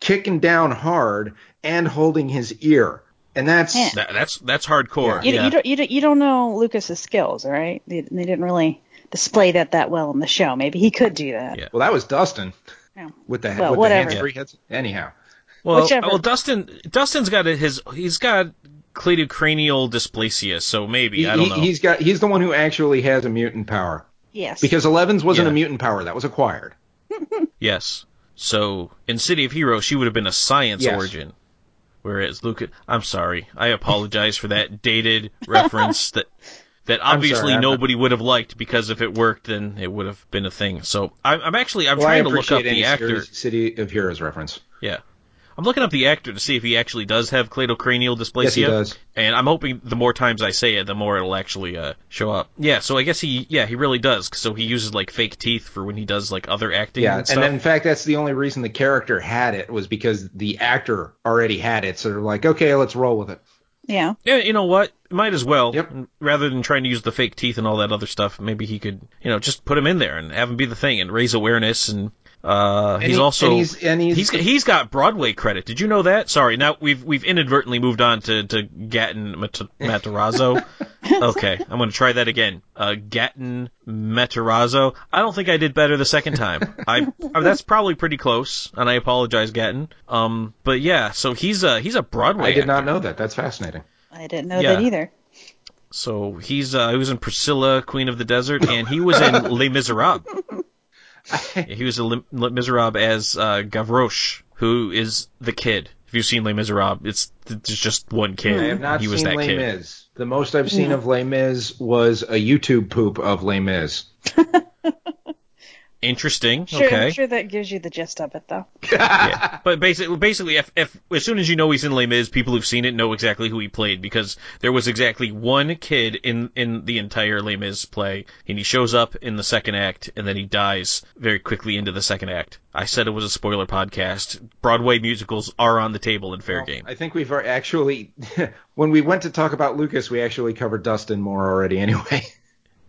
S3: kicking down hard, and holding his ear. And that's
S2: that, that's that's hardcore.
S4: You, yeah. you, don't, you, don't, you don't know Lucas's skills, all right? They, they didn't really display that that well in the show. Maybe he could do that.
S3: Yeah. Well, that was Dustin. Yeah. With the well, with whatever. the hands free heads. Anyhow.
S2: Well, Whichever. well, Dustin Dustin's got his he's got cleidocranial dysplasia, so maybe he, I don't know.
S3: He's got he's the one who actually has a mutant power.
S4: Yes.
S3: Because Eleven's wasn't yeah. a mutant power; that was acquired.
S2: yes. So in City of Heroes, she would have been a science yes. origin. Whereas Luke, I'm sorry, I apologize for that dated reference that that obviously sorry, nobody would have liked because if it worked, then it would have been a thing. So I'm, I'm actually I'm well, trying to look up the actor.
S3: City of Heroes reference.
S2: Yeah. I'm looking up the actor to see if he actually does have cleidocranial dysplasia.
S3: Yes, he does.
S2: And I'm hoping the more times I say it, the more it'll actually uh, show up. Yeah, so I guess he, yeah, he really does. So he uses like fake teeth for when he does like other acting. Yeah, and,
S3: and in fact, that's the only reason the character had it was because the actor already had it. So they're like, okay, let's roll with it.
S4: Yeah.
S2: Yeah, you know what? Might as well.
S3: Yep.
S2: Rather than trying to use the fake teeth and all that other stuff, maybe he could, you know, just put him in there and have him be the thing and raise awareness and uh, he's he, also and he's, and he's, he's he's got Broadway credit. Did you know that? Sorry, now we've we've inadvertently moved on to to Mat- Matarazzo. okay, I'm going to try that again. Uh, Gaten Matarazzo. I don't think I did better the second time. I, I that's probably pretty close, and I apologize, Gaten. Um, but yeah, so he's a he's a Broadway. I
S3: did
S2: actor.
S3: not know that. That's fascinating.
S4: I didn't know yeah. that either.
S2: So he's uh, he was in Priscilla, Queen of the Desert, and he was in Les Miserables. he was a Les Miserables as uh, Gavroche, who is the kid. If you've seen Les Miserables, it's, it's just one kid.
S3: I have not he was seen that Les kid. Mis. The most I've seen of Les Mis was a YouTube poop of Les Mis.
S2: Interesting.
S4: Sure,
S2: okay.
S4: I'm sure that gives you the gist of it, though.
S2: yeah. But basically, basically, if, if as soon as you know he's in Les Mis, people who've seen it know exactly who he played because there was exactly one kid in in the entire Les Mis play, and he shows up in the second act, and then he dies very quickly into the second act. I said it was a spoiler podcast. Broadway musicals are on the table in fair game.
S3: I think we've actually, when we went to talk about Lucas, we actually covered Dustin more already anyway.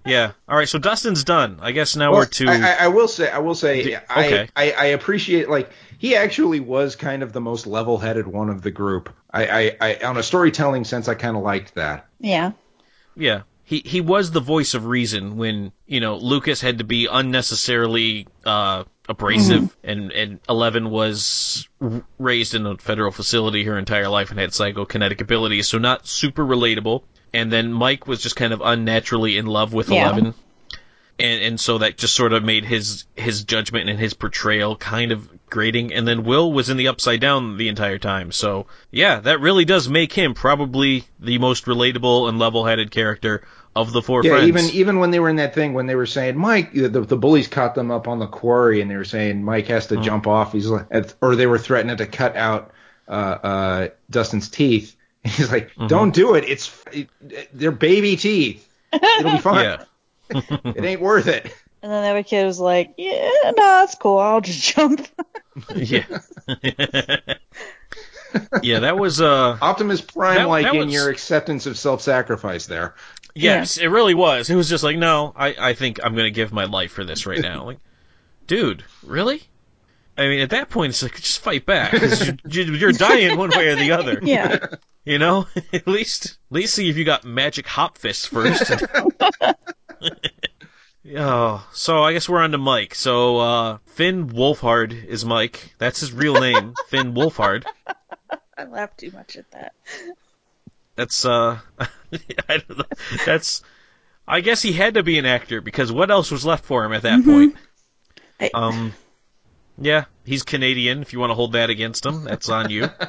S2: Yeah. All right. So Dustin's done. I guess now
S3: Well,
S2: we're to.
S3: I, I, I will say, I will say,
S2: D-
S3: I,
S2: okay.
S3: I, I appreciate like he actually was kind of the most level-headed one of the group. I, I, I on a storytelling sense, I kind of liked that.
S4: Yeah.
S2: Yeah. He he was the voice of reason when, you know, Lucas had to be unnecessarily uh abrasive and and Eleven was raised in a federal facility her entire life and had psychokinetic abilities, so not super relatable. And then Mike was just kind of unnaturally in love with
S4: Yeah.
S2: Eleven. And and so that just sort of made his his judgment and his portrayal kind of grating. And then Will was in the upside down the entire time. So yeah, that really does make him probably the most relatable and level-headed character of the four
S3: Yeah,
S2: friends.
S3: even even when they were in that thing, when they were saying Mike, the, the bullies caught them up on the quarry, and they were saying Mike has to jump off. He's like, or they were threatening to cut out uh, uh, Dustin's teeth. And he's like, "Don't do it. It's it, they're baby teeth. It'll be fine. It ain't worth it."
S4: And then the other kid was like, "Yeah, no, that's cool. I'll just jump."
S2: yeah. yeah, that was uh
S3: Optimus Prime, like in
S2: was-
S3: your acceptance of self-sacrifice, there.
S2: yes, it really was. It was just like, no, I I think I'm going to give my life for this right now. Like, dude, really? I mean, at that point, it's like just fight back. 'cause you, you're dying one way or the other.
S4: Yeah.
S2: You know, at least at least see if you got magic hop fists first. oh, so I guess we're on to Mike. So uh, Finn Wolfhard is Mike. That's his real name, Finn Wolfhard.
S4: I laughed too much at that.
S2: That's uh, I don't know. That's I guess he had to be an actor because what else was left for him at that point?
S4: I-
S2: Um, yeah, he's Canadian. If you want to hold that against him, that's on you.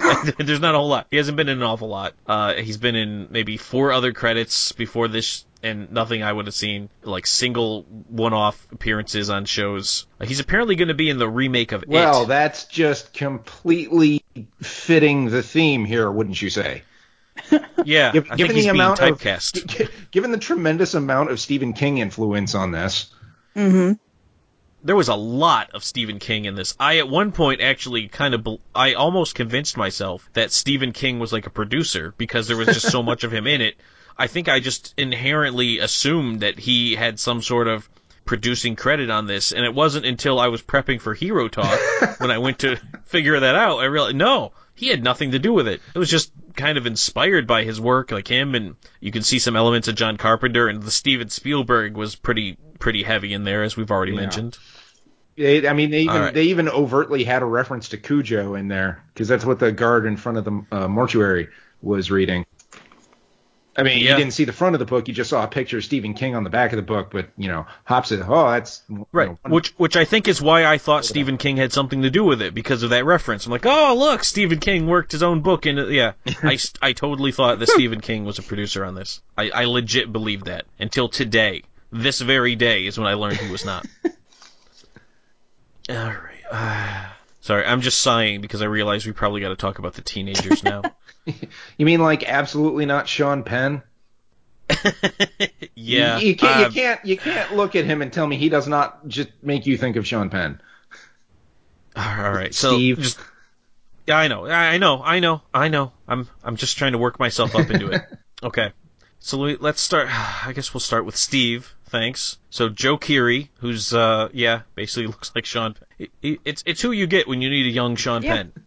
S2: There's not a whole lot. He hasn't been in an awful lot. Uh, he's been in maybe four other credits before this, and nothing I would have seen like single one-off appearances on shows. Uh, he's apparently going to be in the remake of It.
S3: Well,
S2: It.
S3: that's just completely fitting the theme here, wouldn't you say?
S2: yeah,
S3: Giv-
S2: I think
S3: given
S2: he's
S3: the
S2: being
S3: amount of-
S2: typecast.
S3: G- Given the tremendous amount of Stephen King influence on this,
S4: Mm-hmm.
S2: There was a lot of Stephen King in this. I at one point actually kind of I almost convinced myself that Stephen King was like a producer because there was just so much of him in it. I think I just inherently assumed that he had some sort of producing credit on this, and it wasn't until I was prepping for Hero Talk when I went to figure that out I realized no, he had nothing to do with it. It was just kind of inspired by his work, like him, and you can see some elements of John Carpenter, and the Steven Spielberg was pretty pretty heavy in there, as we've already
S3: Yeah.
S2: mentioned.
S3: They, I mean, they even
S2: right.
S3: they even overtly had a reference to Cujo in there because that's what the guard in front of the uh, mortuary was reading. I mean,
S2: Yeah.
S3: you didn't see the front of the book; you just saw a picture of Stephen King on the back of the book. But you know, Hop said, "Oh, that's
S2: Right,
S3: know,
S2: which which I think is why I thought Stephen King had something to do with it because of that reference. I'm like, oh look, Stephen King worked his own book it. Yeah, I totally thought that Stephen King was a producer on this. I, I legit believed that until today. This very day is when I learned he was not. All right. ah. sorry, I'm just sighing because I realize we probably got to talk about the teenagers now.
S3: You mean like absolutely not Sean Penn?
S2: yeah,
S3: You, you can't.
S2: uh,
S3: you can't. You can't look at him and tell me he does not just make you think of Sean Penn.
S2: All right, so
S3: Steve.
S2: just yeah, I know, I I know, I know, I know. I'm I'm just trying to work myself up into it. Okay, so let's start. I guess we'll start with Steve. Thanks. So Joe Keery, who's uh yeah, basically looks like Sean. It, it- it's it's who you get when you need a young Sean
S4: Yeah.
S2: Penn.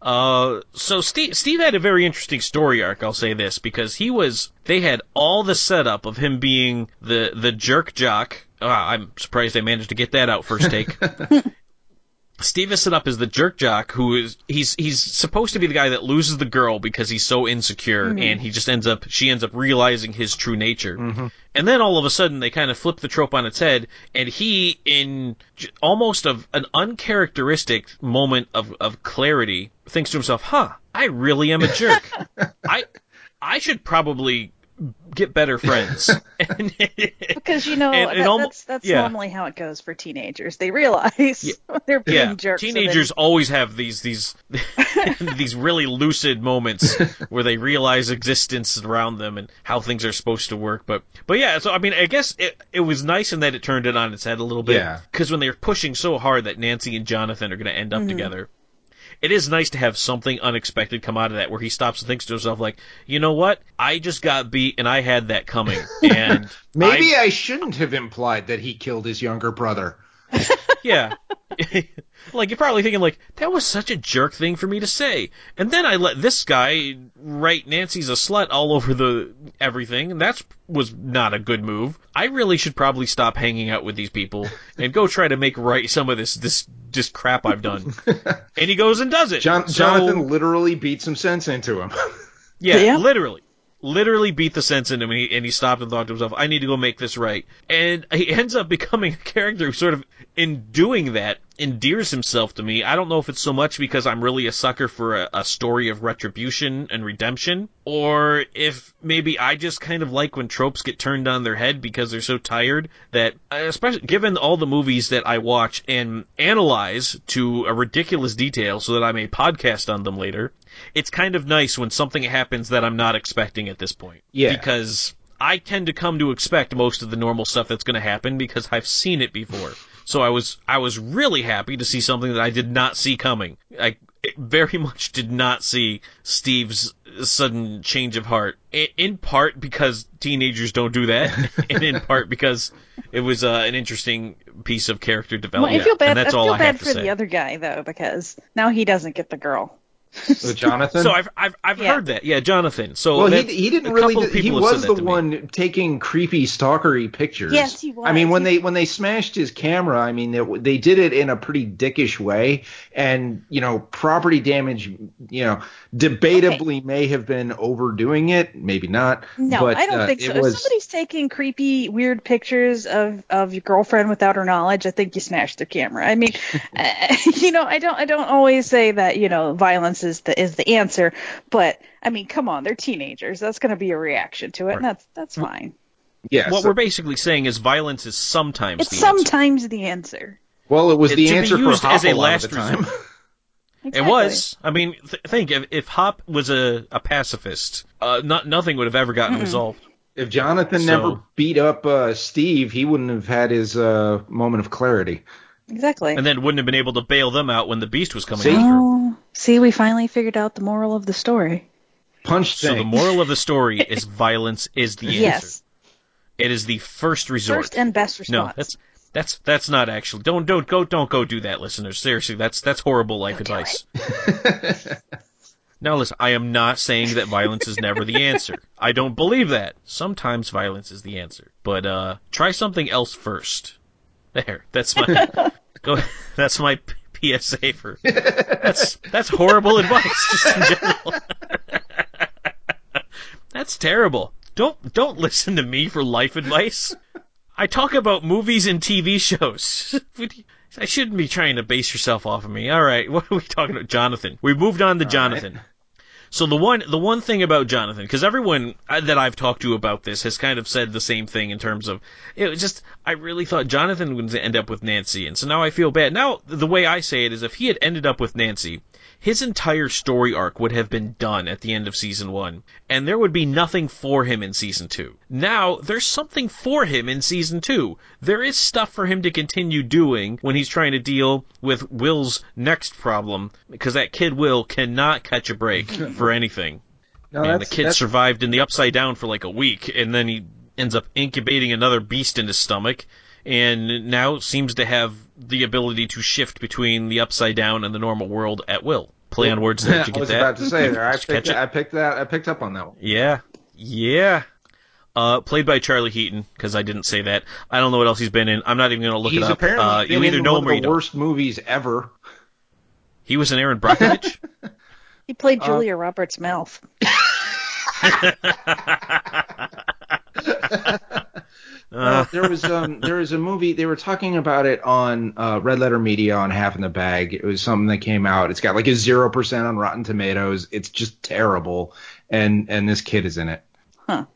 S2: Uh, so Steve Steve had a very interesting story arc. I'll say this because he was they had all the setup of him being the the jerk jock. Ah, I'm surprised they managed to get that out first take. Steve is set up as the jerk jock who is he's he's supposed to be the guy that loses the girl because he's so insecure mm-hmm. and he just ends up she ends up realizing his true nature. Mm-hmm. And then all of a sudden they kind of flip the trope on its head and he in almost of an uncharacteristic moment of of clarity thinks to himself, "Huh, I really am a jerk. I I should probably get better friends. And-
S4: Because you know
S2: And it
S4: that-
S2: almo-
S4: that's that's
S2: yeah.
S4: normally how it goes for teenagers. They realize they're being
S2: yeah,
S4: jerks. and then-
S2: teenagers always have these these these really lucid moments where they realize existence around them and how things are supposed to work. But but yeah, so I mean, I guess it it was nice in that it turned it on its head a little bit.
S3: Yeah.
S2: Because when they're pushing so hard that Nancy and Jonathan are going to end up mm-hmm. together. It is nice to have something unexpected come out of that where he stops and thinks to himself like, you know what? I just got beat and I had that coming. And
S3: Maybe
S2: I
S3: I shouldn't have implied that he killed his younger brother.
S2: Yeah. like you're probably thinking like that was such a jerk thing for me to say. And then I let this guy write Nancy's a slut all over the everything, and that's was not a good move. I really should probably stop hanging out with these people and go try to make right some of this this this crap I've done. and he goes and does it.
S3: John,
S2: So-
S3: Jonathan literally beat some sense into him.
S2: yeah,
S4: Yeah.
S2: literally. Literally beat the sense into him, and he, and he stopped and thought to himself, I need to go make this right. And he ends up becoming a character who sort of, in doing that, endears himself to me. I don't know if it's so much because I'm really a sucker for a, a story of retribution and redemption, or if maybe I just kind of like when tropes get turned on their head because they're so tired that, especially given all the movies that I watch and analyze to a ridiculous detail so that I may podcast on them later, it's kind of nice when something happens that I'm not expecting at this point.
S3: Yeah.
S2: Because I tend to come to expect most of the normal stuff that's going to happen because I've seen it before. So I was I was really happy to see something that I did not see coming. I very much did not see Steve's sudden change of heart. In part because teenagers don't do that, and in part because it was uh, an interesting piece of character
S4: Well,
S2: development.
S4: I feel bad.
S2: and that's
S4: I
S2: all
S4: feel
S2: I
S4: bad
S2: have to
S4: for
S2: say.
S4: the other guy though because now he doesn't get the girl.
S3: So Jonathan.
S2: So I've I've, I've
S4: Yeah.
S2: heard that. Yeah, Jonathan. So
S3: well, he, he didn't really.
S2: couple of
S3: He was the
S2: that me.
S3: one taking creepy stalkery pictures.
S4: Yes, he was.
S3: I mean, when
S4: He-
S3: they when they smashed his camera, I mean, they, they did it in a pretty dickish way, and you know, property damage, you know, debatably may have been overdoing it, maybe not.
S4: No,
S3: but,
S4: I don't
S3: uh,
S4: think so.
S3: It
S4: If somebody's taking creepy, weird pictures of of your girlfriend without her knowledge, I think you smashed their camera. I mean, uh, you know, I don't I don't always say that you know violence is the is the answer, but I mean, come on, they're teenagers. That's going to be a reaction to it, and that's that's fine.
S3: yeah.
S2: What
S3: so-
S2: we're basically saying is violence is sometimes
S4: It's
S2: the answer.
S4: sometimes the answer.
S3: well, it was
S2: it-
S3: the
S2: to be
S3: answer for
S2: used
S3: Hop
S2: as a
S3: a lot
S2: last
S3: of the time.
S2: resort. It was. I mean, th- think if, if Hop was a, a pacifist, uh, not nothing would have ever gotten resolved.
S3: if Jonathan
S2: So-
S3: never beat up uh, Steve, he wouldn't have had his uh, moment of clarity.
S4: Exactly.
S2: And then wouldn't have been able to bail them out when the beast was coming
S3: See?
S2: after. him.
S4: Oh, see, we finally figured out the moral of the story.
S3: Punch
S2: So the moral of the story is violence is the answer.
S4: Yes,
S2: It is the first resort.
S4: first and best response.
S2: no,
S4: response.
S2: that's that's that's not actually. Don't don't go don't go do that, listeners. Seriously, that's that's horrible life
S4: Don't
S2: advice. Now listen, I am not saying that violence is never the answer. I don't believe that. Sometimes violence is the answer. But uh try something else first. There. That's my go that's my P- PSA for That's that's horrible advice just in general. that's terrible. Don't don't listen to me for life advice. I talk about movies and TV shows. I shouldn't be trying to base yourself off of me. All right, what are we talking about? Jonathan. We moved on to Jonathan. So the one the one thing about Jonathan, because everyone uh, that I've talked to about this has kind of said the same thing in terms of it was just I really thought Jonathan would end up with Nancy, and so now I feel bad. Now the way I say it is, if he had ended up with Nancy, his entire story arc would have been done at the end of season one, and there would be nothing for him in season two. Now there's something for him in season two. There is stuff for him to continue doing when he's trying to deal with Will's next problem, because that kid Will cannot catch a break for anything.
S3: No,
S2: and the kid
S3: that's-
S2: survived in the upside down for like a week, and then he ends up incubating another beast in his stomach, and now seems to have the ability to shift between the upside down and the normal world at will. Play on words there. Did you
S3: I
S2: get
S3: was
S2: that?
S3: about to say there. I picked,
S2: catch?
S3: I picked that. I picked up on that one.
S2: Yeah, yeah. Uh, played by Charlie Heaton because I didn't say that. I don't know what else he's been in. I'm not even gonna look
S3: He's
S2: it up.
S3: apparently
S2: Uh,
S3: been
S2: you either
S3: in
S2: know
S3: one
S2: him or
S3: of
S2: you
S3: the
S2: don't.
S3: worst movies ever.
S2: He was in Erin Brockovich.
S4: He
S2: uh,
S4: played Julia Roberts' mouth.
S3: Uh, there was um there was a movie they were talking about it on uh, Red Letter Media on Half in the Bag. It was something that came out. It's got like a zero percent on Rotten Tomatoes. It's just terrible, and and this kid is in it.
S4: Huh.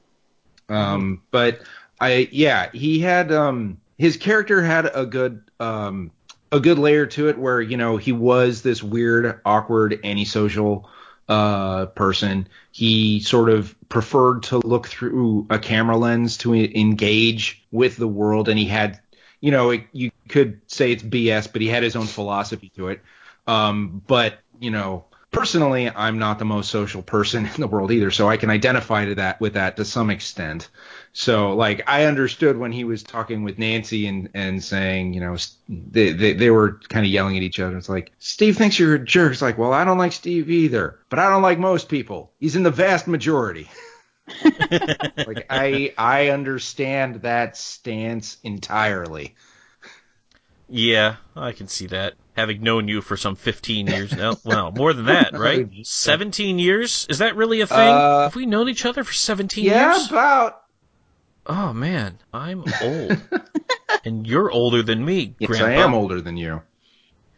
S3: Um, but I yeah, he had um his character had a good um a good layer to it where you know he was this weird, awkward, antisocial uh person. He sort of preferred to look through a camera lens to engage with the world, and he had you know it, you could say it's BS, but he had his own philosophy to it. Um, but you know personally, I'm not the most social person in the world either, so I can identify to that with that to some extent. So, like, I understood when he was talking with Nancy and and saying, you know, they they, they were kind of yelling at each other. It's like Steve thinks you're a jerk. It's like, well, I don't like Steve either, but I don't like most people. He's in the vast majority. like I I understand that stance entirely.
S2: Yeah, I can see that. Having known you for some 15 years now. Well, more than that, right? 17 years? Is that really a thing?
S3: Uh,
S2: Have we known each other for 17
S3: Yeah,
S2: years?
S3: Yeah, about.
S2: Oh, man. I'm old. and you're older than me,
S3: Yes,
S2: Grandpa.
S3: I am older than you.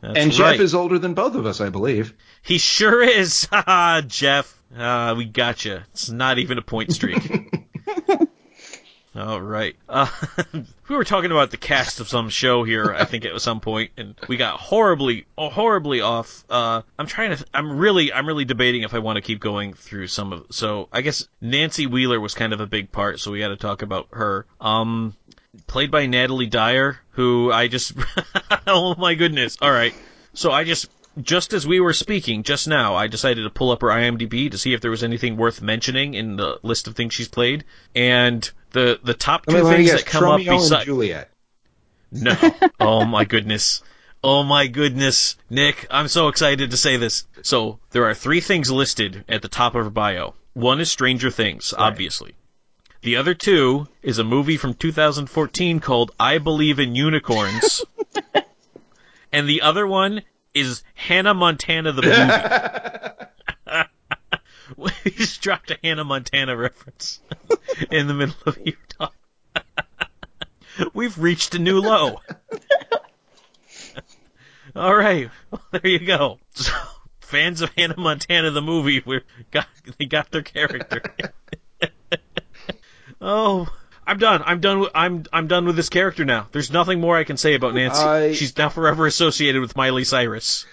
S2: That's
S3: and Jeff
S2: right.
S3: is older than both of us, I believe.
S2: He sure is. Haha, Jeff. Uh, we got you. It's not even a point streak. All right. Uh, we were talking about the cast of some show here, I think at some point, and we got horribly, horribly off. Uh, I'm trying to, I'm really, I'm really debating if I want to keep going through some of. So I guess Nancy Wheeler was kind of a big part, so we got to talk about her. Um, played by Natalie Dyer, who I just, oh my goodness. All right. So I just just as we were speaking just now, I decided to pull up her IMDb to see if there was anything worth mentioning in the list of things she's played. And the the top two
S3: Let me
S2: things
S3: guess,
S2: that come
S3: Romeo
S2: up beside
S3: and Juliet.
S2: no, oh my goodness, oh my goodness, Nick, I'm so excited to say this. So there are three things listed at the top of her bio. One is Stranger Things, obviously. The other two is a movie from 2014 called I Believe in Unicorns. and the other one is Hannah Montana the movie. we just dropped a Hannah Montana reference in the middle of Utah. We've reached a new low. All right, well, there you go. So, fans of Hannah Montana the movie, we got they got their character. oh, I'm done. I'm done. With, I'm I'm done with this character now. There's nothing more I can say about Nancy.
S3: I-
S2: She's now forever associated with Miley Cyrus.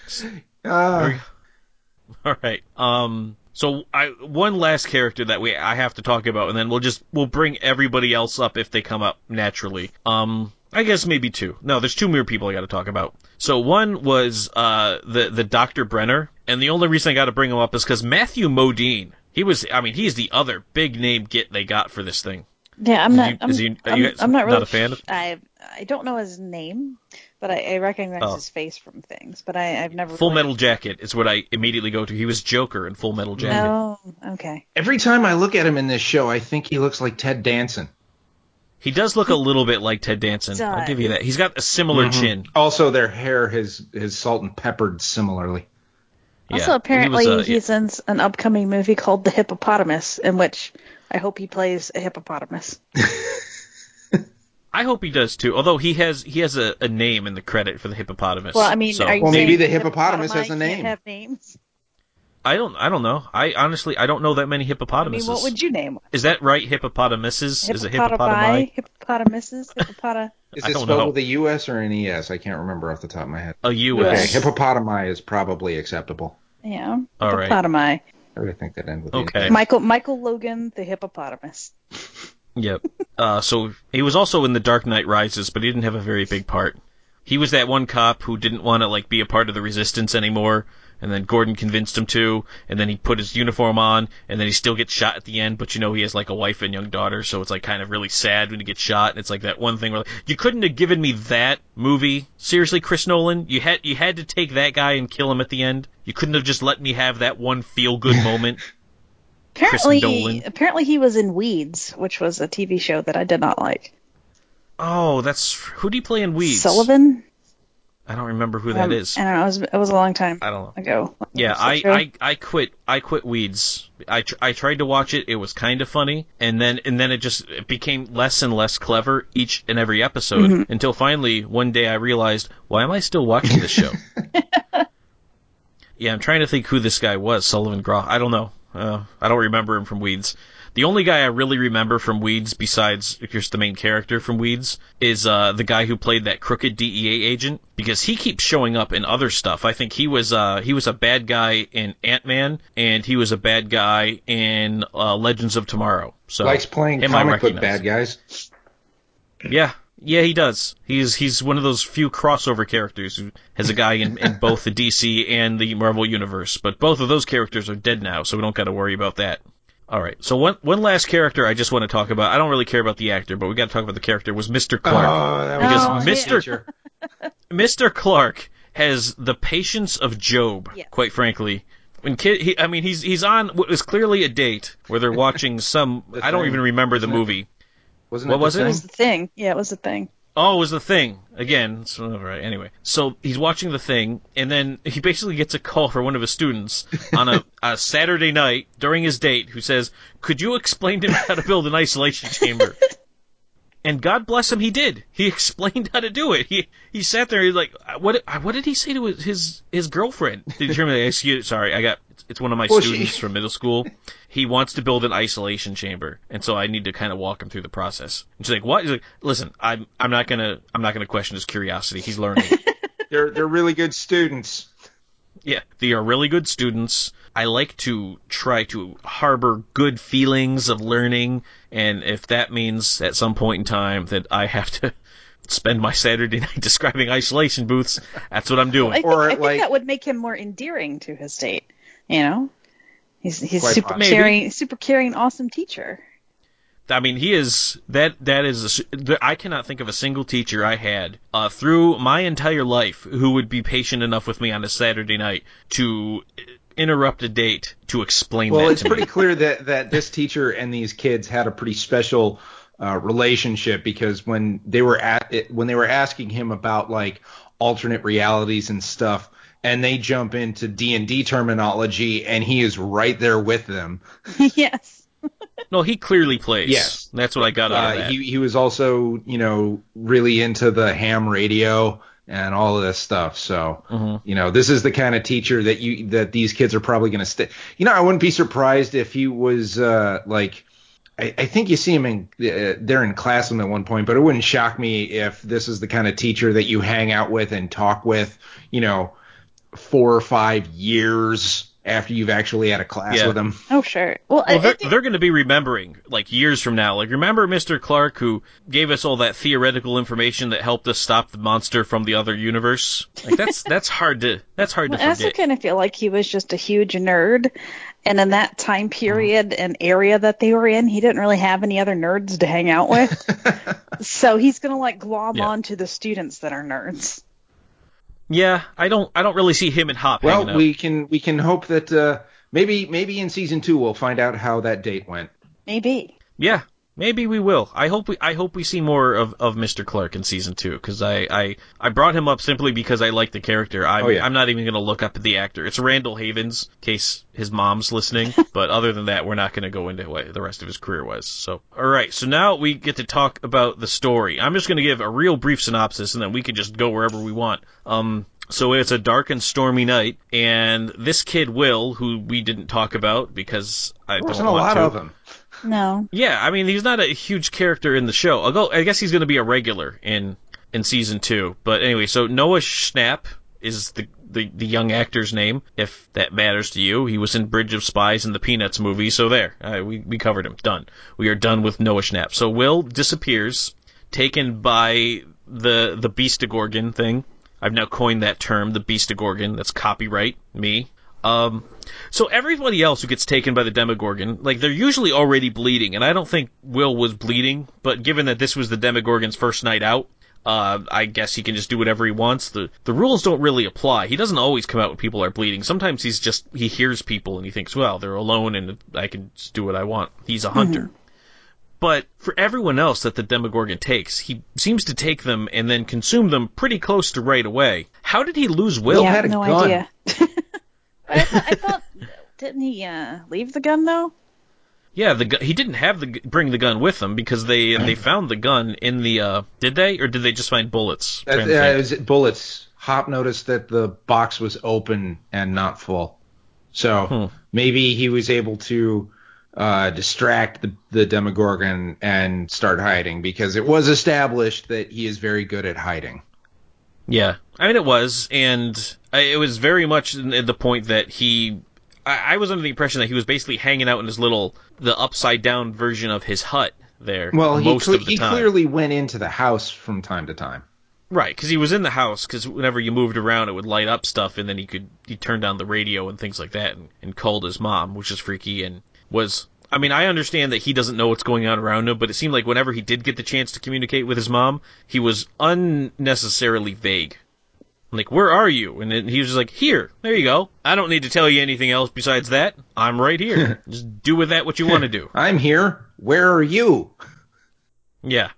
S3: Uh,
S2: All right. Um. So I one last character that we I have to talk about, and then we'll just we'll bring everybody else up if they come up naturally. Um. I guess maybe two. No, there's two more people I got to talk about. So one was uh the the Dr. Brenner, and the only reason I got to bring him up is because Matthew Modine. He was. I mean, he's the other big name get they got for this thing.
S4: Yeah, I'm
S2: Is
S4: not.
S2: you-
S4: I'm,
S2: is you- are
S4: I'm,
S2: you
S4: I'm not
S2: not
S4: really.
S2: a fan of-
S4: I I don't know his name, but I, I recognize
S2: Oh.
S4: his face from things. But I, I've never.
S2: Full
S4: really...
S2: Metal Jacket is what I immediately go to. He was Joker in Full Metal Jacket.
S4: Oh, okay.
S3: every time I look at him in this show, I think he looks like Ted Danson.
S2: He does look a little bit like Ted Danson. I'll give you that. He's got a similar
S3: Mm-hmm.
S2: chin.
S3: Also, their hair has is salt and peppered similarly.
S2: Yeah.
S4: Also, apparently,
S2: he was, uh,
S4: he's in an upcoming movie called The Hippopotamus, in which I hope he plays a hippopotamus.
S2: I hope he does too. Although he has he has a, a name in the credit for the hippopotamus.
S4: Well, I mean,
S2: so
S4: are you
S3: Well, maybe the hippopotamus has a name.
S4: Can't have names.
S2: I don't I don't know. I honestly I don't know that many
S4: I mean,
S2: hippopotamuses.
S4: what would you name one?
S2: Is that right? Hippopotamuses? Is it
S4: Hippopotami,
S2: hippopotami?
S4: hippopotamuses, hippopota.
S3: Is
S2: I
S3: it
S2: don't
S3: spelled
S2: know.
S3: with a U.S. or an E.S.? I can't remember off the top of my head.
S2: A
S3: Okay,
S2: U.S.
S3: hippopotami is probably acceptable.
S4: Yeah,
S2: All right.
S4: Hippopotami.
S3: I would think that end with
S2: Okay.
S4: Michael Michael Logan, the hippopotamus.
S2: Yep. Uh, so he was also in The Dark Knight Rises, but he didn't have a very big part. He was that one cop who didn't want to like be a part of the resistance anymore, and then Gordon convinced him to, and then he put his uniform on, and then he still gets shot at the end, but you know he has like a wife and young daughter, so it's like kind of really sad when he gets shot. And it's like that one thing where like, you couldn't have given me that movie. Seriously, Chris Nolan, you had you had to take that guy and kill him at the end. You couldn't have just let me have that one feel good moment.
S4: Apparently, apparently he was in Weeds, which was a TV show that I did not like.
S2: Oh, that's who do you play in Weeds?
S4: Sullivan.
S2: I don't remember who that
S4: Um,
S2: is.
S4: I don't know. It was, it was a long time
S2: I don't know.
S4: ago.
S2: Yeah, I. I, I quit I quit Weeds. I, tr- I tried to watch it. It was kind of funny, and then and then it just it became less and less clever each and every episode
S4: Mm-hmm.
S2: until finally one day I realized why am I still watching this show? yeah, I'm trying to think who this guy was. Sullivan Groff. I don't know. Uh, I don't remember him from Weeds. The only guy I really remember from Weeds, besides just the main character from Weeds, is uh, the guy who played that crooked DEA agent because he keeps showing up in other stuff. I think he was uh, he was a bad guy in Ant Man, and he was a bad guy in uh, Legends of Tomorrow. So
S3: Likes playing comic book bad guys.
S2: Yeah, yeah, he does. He's he's one of those few crossover characters who has a guy in, in both the DC and the Marvel universe. But both of those characters are dead now, so we don't got to worry about that. All right. So one one last character I just want to talk about. I don't really care about the actor, but we got to talk about the character. Was Mr. Oh, Clark?
S3: Oh, that
S2: Because Mr.
S3: teacher.
S2: Mr. Clark has the patience of Job,
S4: Yes.
S2: quite frankly. When kid, he, I mean, he's he's on what was clearly a date where they're watching some.
S3: The
S2: I don't
S3: Thing,
S2: even remember the
S3: isn't it?
S2: movie.
S3: Wasn't
S2: What
S3: it
S2: was it?
S4: It
S3: thing?
S4: was the thing. Yeah, it was the thing.
S2: Oh, it was the thing again. So, right. Anyway, so he's watching the thing, and then he basically gets a call from one of his students on a, a Saturday night during his date, who says, "Could you explain to me how to build an isolation chamber?" And God bless him, he did. He explained how to do it. He he sat there. He's like, uh, "What? Uh, what did he say to his his, girlfriend?" Did he turn me? Excuse, sorry, I got. It's, one of my
S3: Well, she-
S2: students from middle school. He wants to build an isolation chamber, and so I need to kind of walk him through the process. And she's like, "What?" He's like, "Listen, I'm I'm not gonna I'm not gonna question his curiosity. He's learning."
S3: They're they're really good students.
S2: Yeah, they are really good students. I like to try to harbor good feelings of learning, and if that means at some point in time that I have to spend my Saturday night describing isolation booths, that's what I'm
S4: I
S2: doing.
S4: think,
S3: Or,
S4: I think
S3: like-
S4: that would make him more endearing to his date. You know, he's he's super
S3: possibly.
S4: caring, super caring, awesome teacher.
S2: I mean, he is that that is a s I cannot think of a single teacher I had uh, through my entire life who would be patient enough with me on a Saturday night to interrupt a date to explain
S3: Well,
S2: that
S3: it's
S2: to
S3: pretty
S2: me.
S3: clear that that this teacher and these kids had a pretty special uh, relationship because when they were at it, when they were asking him about like alternate realities and stuff, and they jump into D and D terminology, and he is right there with them.
S4: yes.
S2: No, he clearly plays.
S3: Yes.
S2: that's what I got out of
S3: Uh,
S2: that.
S3: he he was also you know really into the ham radio and all of this stuff. So
S2: Mhm.
S3: you know this is the kind of teacher that you that these kids are probably going to stay. You know I wouldn't be surprised if he was uh, like. I, I think you see him in uh, they're in class with him at one point, but it wouldn't shock me if this is the kind of teacher that you hang out with and talk with, you know, four or five years after you've actually had a class
S2: Yeah.
S3: with him.
S4: Oh sure. Well,
S2: Well,
S4: I
S2: they're, they're going to be remembering like years from now. Like, remember Mr. Clark who gave us all that theoretical information that helped us stop the monster from the other universe? Like, that's that's hard to that's hard
S4: Well,
S2: to
S4: I also kind of feel like he was just a huge nerd, and in that time period mm-hmm. and area that they were in, he didn't really have any other nerds to hang out with. so he's gonna like glom
S2: Yeah.
S4: on to the students that are nerds.
S2: Yeah, I don't I don't really see him and Hop
S3: Well,
S2: out.
S3: we can we can hope that uh, maybe maybe in season two we'll find out how that date went.
S4: Maybe.
S2: Yeah, maybe we will. I hope we I hope we see more of, of Mr. Clark in season two because I, I I brought him up simply because I like the character. I'm
S3: Oh, yeah.
S2: I'm not even gonna look up the actor. It's Randall Havens, in case his mom's listening. but other than that, we're not gonna go into what the rest of his career was. So all right, so now we get to talk about the story. I'm just gonna give a real brief synopsis and then we can just go wherever we want. Um. So it's a dark and stormy night, and this kid Will, who we didn't talk about because I
S3: There
S2: don't
S3: wasn't a lot
S2: to.
S3: of them.
S4: No.
S2: Yeah, I mean he's not a huge character in the show. Go, I guess he's going to be a regular in in season two. But anyway, so Noah Schnapp is the, the the young actor's name, if that matters to you. He was in Bridge of Spies and the Peanuts movie. So there, uh, we we covered him. Done. We are done with Noah Schnapp. So Will disappears, taken by the the Beastagorgon thing. I've now coined that term, the Beastagorgon. That's copyright me. Um, so everybody else who gets taken by the Demogorgon, like they're usually already bleeding, and I don't think Will was bleeding. But given that this was the Demogorgon's first night out, uh, I guess he can just do whatever he wants. The the rules don't really apply. He doesn't always come out when people are bleeding. Sometimes he's just he hears people and he thinks, well, they're alone and I can just do what I want. He's a hunter. But for everyone else that the Demogorgon takes, he seems to take them and then consume them pretty close to right away. How did he lose Will?
S4: yeah,
S3: had a
S4: no
S3: gun.
S4: idea. I, thought, I thought, didn't he uh, leave the gun though?
S2: Yeah, the gu- he didn't have the gu- bring the gun with him because they they found the gun in the uh did they or did they just find bullets?
S3: Uh,
S2: Trying to think.
S3: is it bullets? Hop noticed that the box was open and not full. So
S2: Hmm.
S3: maybe he was able to uh, distract the, the Demogorgon and start hiding because it was established that he is very good at hiding.
S2: Yeah, I mean it was, and I- it was very much at the point that he. I, I was under the impression that he was basically hanging out in his little, the upside down version of his hut there.
S3: Well, he,
S2: most
S3: cle-
S2: of the
S3: he clearly went into the house from time to time.
S2: Right, because he was in the house. Because whenever you moved around, it would light up stuff, and then he could he turned down the radio and things like that, and, and called his mom, which is freaky, and was. I mean, I understand that he doesn't know what's going on around him, but it seemed like whenever he did get the chance to communicate with his mom, he was unnecessarily vague. Like, where are you? And then he was just like, here, there you go. I don't need to tell you anything else besides that. I'm right here. just do with that what you want to do.
S3: I'm here. Where are you?
S2: Yeah.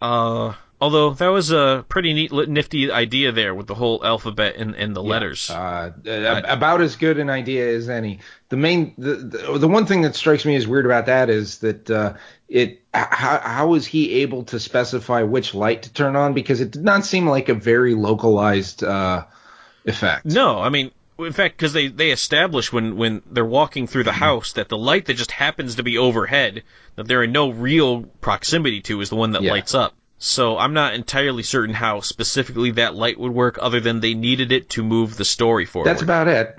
S2: Uh, although that was a pretty neat, nifty idea there with the whole alphabet and, and the letters.
S3: Uh, about as good an idea as any. The main, the, the the one thing that strikes me as weird about that is that uh, it. How how was he able to specify which light to turn on? Because it did not seem like a very localized uh, effect.
S2: No, I mean, in fact, because they, they establish when, when they're walking through the house that the light that just happens to be overhead, that they're in no real proximity to, is the one that
S3: Yeah.
S2: lights up. So I'm not entirely certain how specifically that light would work, other than they needed it to move the story forward.
S3: That's about it.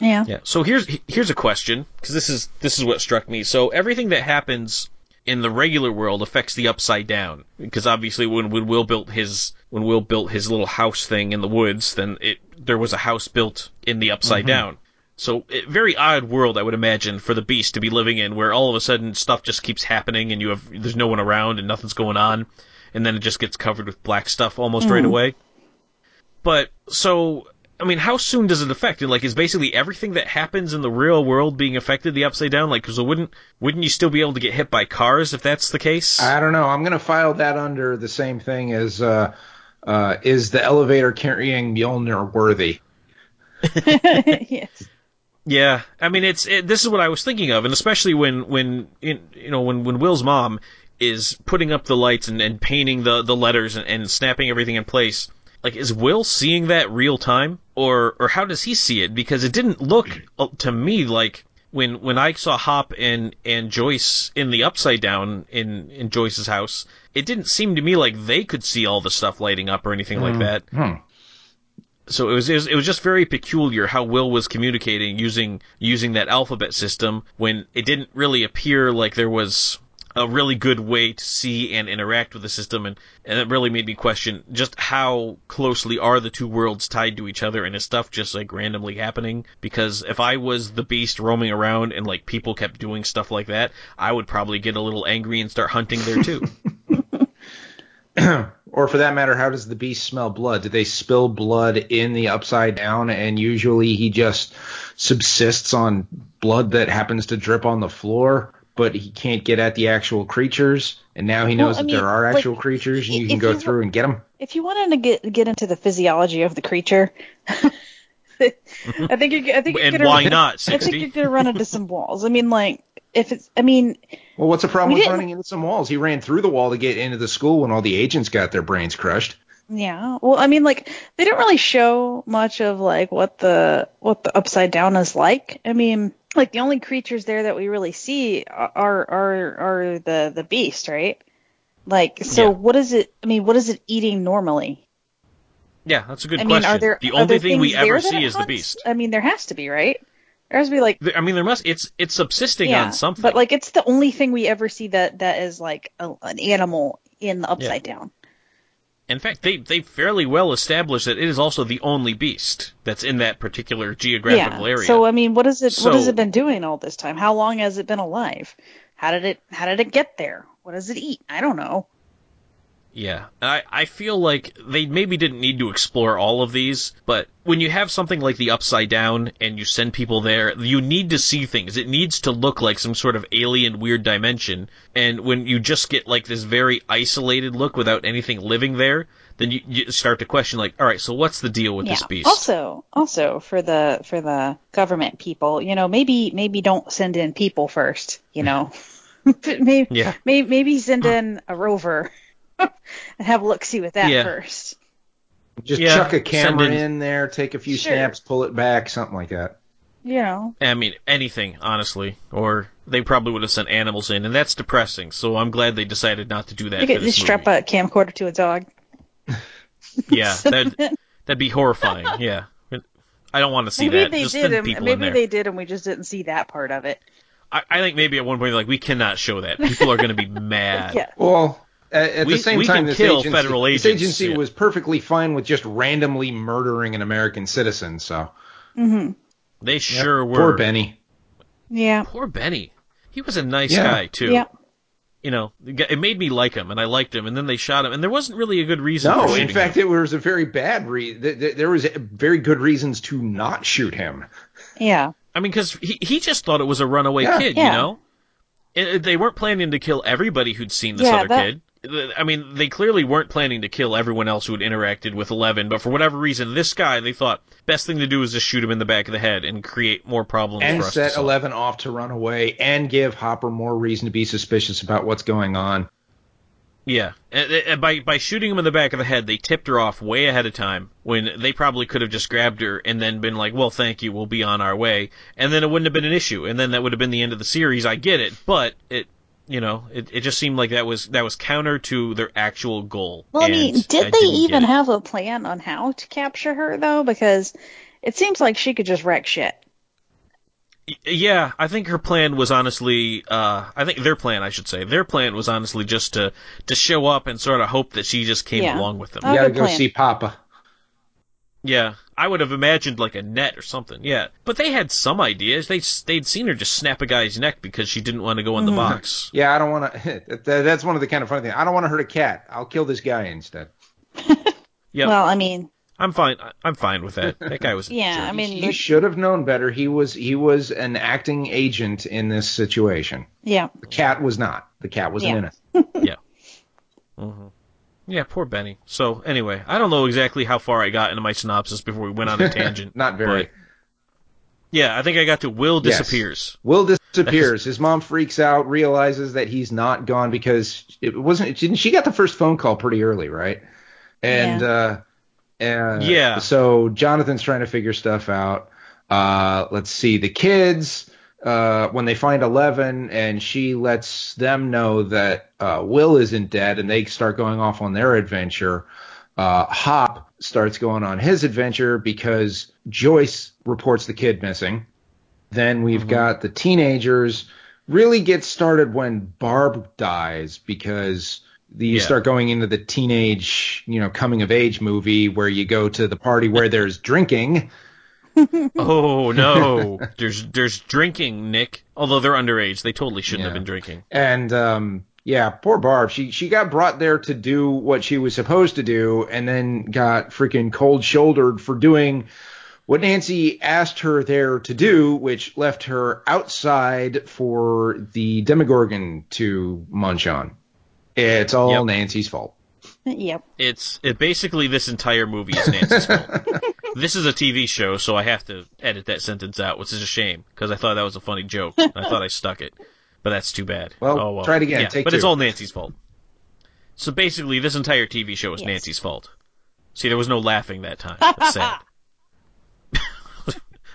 S4: Yeah.
S2: Yeah. So here's here's a question because this is this is what struck me. So everything that happens in the regular world affects the upside down because obviously when, when Will built his when Will built his little house thing in the woods, then it there was a house built in the upside mm-hmm. down. So it, very odd world I would imagine for the beast to be living in, where all of a sudden stuff just keeps happening and you have there's no one around and nothing's going on, and then it just gets covered with black stuff almost right away. But so I mean, how soon does it affect? It? Like, is basically everything that happens in the real world being affected the upside down? Like, because wouldn't wouldn't you still be able to get hit by cars if that's the case?
S3: I don't know. I'm gonna file that under the same thing as uh, uh, is the elevator carrying Mjolnir worthy?
S4: yes.
S2: Yeah, I mean, it's it, this is what I was thinking of, and especially when when in, you know when when Will's mom is putting up the lights and, and painting the the letters and, and snapping everything in place. Like, is Will seeing that real time, or or how does he see it? Because it didn't look uh, to me like when when I saw Hop and and Joyce in the upside down in in Joyce's house, it didn't seem to me like they could see all the stuff lighting up or anything like that.
S3: Hmm.
S2: So it was, it was it was just very peculiar how Will was communicating using using that alphabet system when it didn't really appear like there was a really good way to see and interact with the system and, and it really made me question just how closely are the two worlds tied to each other and is stuff just like randomly happening because if I was the beast roaming around and like people kept doing stuff like that I would probably get a little angry and start hunting there too.
S3: Or for that matter, how does the beast smell blood? Do they spill blood in the upside down and usually he just subsists on blood that happens to drip on the floor, but he can't get at the actual creatures? And now he knows
S4: Well, I
S3: that
S4: mean,
S3: there are
S4: like,
S3: actual creatures and you can go
S4: you-
S3: through and get them?
S4: If you wanted to get get into the physiology of the creature, I think you're, I think you're
S2: and
S4: gonna,
S2: why not,
S4: I think you're gonna run into some walls. I mean, like if it's, I mean,
S3: Well, what's the problem with running into some walls? He ran through the wall to get into the school when all the agents got their brains crushed.
S4: yeah. Well, I mean, like they didn't really show much of like what the what the upside down is like. I mean, like the only creatures there that we really see are are are the the beast, right? Like, so
S2: Yeah.
S4: what is it? I mean, what is it eating normally?
S2: Yeah, that's a good
S4: I mean,
S2: question.
S4: are there
S2: the
S4: are
S2: only
S4: there
S2: thing we ever see is the beast.
S4: I mean, there has to be, right? There has to be like
S2: I mean, there must. It's it's subsisting
S4: yeah,
S2: on something.
S4: but like it's the only thing we ever see that that is like a, an animal in the upside down.
S2: In fact, they they fairly well established that it is also the only beast that's in that particular geographical
S4: yeah.
S2: area.
S4: So I mean, what is it? what has it been doing all this time? How long has it been alive? How did it How did it get there? What does it eat? I don't know.
S2: Yeah, I I feel like they maybe didn't need to explore all of these, but when you have something like the Upside Down and you send people there, you need to see things. It needs to look like some sort of alien weird dimension. And when you just get like this very isolated look without anything living there, then you, you start to question like, all right, so what's the deal with
S4: yeah.
S2: this beast?
S4: Also, also for the for the government people, you know, maybe maybe don't send in people first. You know, maybe
S2: Yeah.
S4: maybe, maybe send hmm. in a rover and have a look see with that
S2: Yeah.
S4: first.
S3: Just
S2: Yeah,
S3: chuck a camera in,
S2: in-
S3: there, take a few
S4: Sure.
S3: snaps, pull it back, something like that.
S4: You know.
S2: I mean, anything, honestly. Or they probably would have sent animals in, and that's depressing. So I'm glad they decided not to do that.
S4: You
S2: for
S4: could just strap a camcorder to a dog.
S2: Yeah, that'd, that'd be horrifying. Yeah, I don't want to see
S4: maybe
S2: that.
S4: they
S2: Just
S4: did,
S2: send
S4: and
S2: in
S4: maybe
S2: there.
S4: they did, and we just didn't see that part of it.
S2: I, I think maybe at one point they're like we cannot show that. People are going to be mad.
S4: Yeah.
S3: Well, at, at
S2: We-
S3: the same
S2: we
S3: time,
S2: can
S3: this
S2: kill
S3: agency,
S2: federal
S3: this agency
S2: yeah.
S3: was perfectly fine with just randomly murdering an American citizen. So mm-hmm.
S2: They sure were.
S3: poor Benny.
S4: Yeah.
S2: Poor Benny. He was a nice
S3: Yeah.
S2: guy too.
S4: Yeah.
S2: You know, it made me like him, and I liked him, and then they shot him, and there wasn't really a good reason.
S3: No,
S2: for
S3: in fact,
S2: him.
S3: it was a very bad re. th- th- There was very good reasons to not shoot him.
S4: Yeah.
S2: I mean, because he he just thought it was a runaway
S3: Yeah.
S2: kid. You know, It- it- uh, they weren't planning to kill everybody who'd seen this
S4: Yeah,
S2: other
S4: that-
S2: kid. I mean, they clearly weren't planning to kill everyone else who had interacted with Eleven, but for whatever reason, this guy, they thought best thing to do is just shoot him in the back of the head and create more problems
S3: and
S2: for us. to
S3: set
S2: solve.
S3: Eleven off to run away and give Hopper more reason to be suspicious about what's going on.
S2: Yeah, and, and by by shooting him in the back of the head, they tipped her off way ahead of time. When they probably could have just grabbed her and then been like, "Well, thank you, we'll be on our way," and then it wouldn't have been an issue, and then that would have been the end of the series. I get it, but it, you know, it, it just seemed like that was that was counter to their actual goal.
S4: Well, I mean, did
S2: I
S4: they even have a plan on how to capture her though? Because it seems like she could just wreck shit.
S2: Yeah, I think her plan was honestly, uh, I think their plan, I should say, their plan was honestly just to to show up and sort of hope that she just came
S4: Yeah.
S2: along with them.
S4: Oh,
S3: you gotta go
S4: plan.
S3: see Papa.
S2: Yeah, I would have imagined like a net or something. Yeah, but they had some ideas. They they'd seen her just snap a guy's neck because she didn't want to go in the box.
S3: Yeah, I don't want to. That's one of the kind of funny things. I don't want to hurt a cat. I'll kill this guy instead.
S2: Yeah,
S4: Well, I mean,
S2: I'm fine. I'm fine with that. That guy was.
S4: yeah. I mean,
S3: he should have known better. He was he was an acting agent in this situation.
S4: yeah,
S3: The cat was not. The cat was
S4: Yeah.
S3: an innocent.
S2: yeah. hmm Yeah, poor Benny. So anyway, I don't know exactly how far I got into my synopsis before we went on a tangent.
S3: Not very.
S2: yeah, I think I got to Will
S3: Yes.
S2: disappears.
S3: Will disappears. His mom freaks out, realizes that he's not gone because it wasn't. Didn't she got the first phone call pretty early, right? And uh, and
S2: Yeah.
S3: So Jonathan's trying to figure stuff out. Uh, let's see. The kids, uh, when they find Eleven, and she lets them know that uh, Will isn't dead, and they start going off on their adventure. Uh, Hop starts going on his adventure because Joyce reports the kid missing. Then we've
S2: Mm-hmm.
S3: got the teenagers really get started when Barb dies because you
S2: Yeah.
S3: start going into the teenage, you know, coming of age movie where you go to the party where there's drinking.
S2: Oh no, there's there's drinking, Nick. Although they're underage, they totally shouldn't have been drinking.
S3: And um yeah, poor Barb. She she got brought there to do what she was supposed to do and then got freaking cold shouldered for doing what Nancy asked her there to do, which left her outside for the Demogorgon to munch on. It's all
S2: Yep.
S3: Nancy's fault.
S4: yep.
S2: It's it basically this entire movie is Nancy's fault. This is a TV show, so I have to edit that sentence out, which is a shame because I thought that was a funny joke. I thought I stuck it, but that's too bad.
S3: Well,
S2: oh, well.
S3: try it again.
S2: Yeah,
S3: Take
S2: but it's all Nancy's fault. So basically, this entire TV show is
S4: Yes.
S2: Nancy's fault. See, there was no laughing that time. That's sad.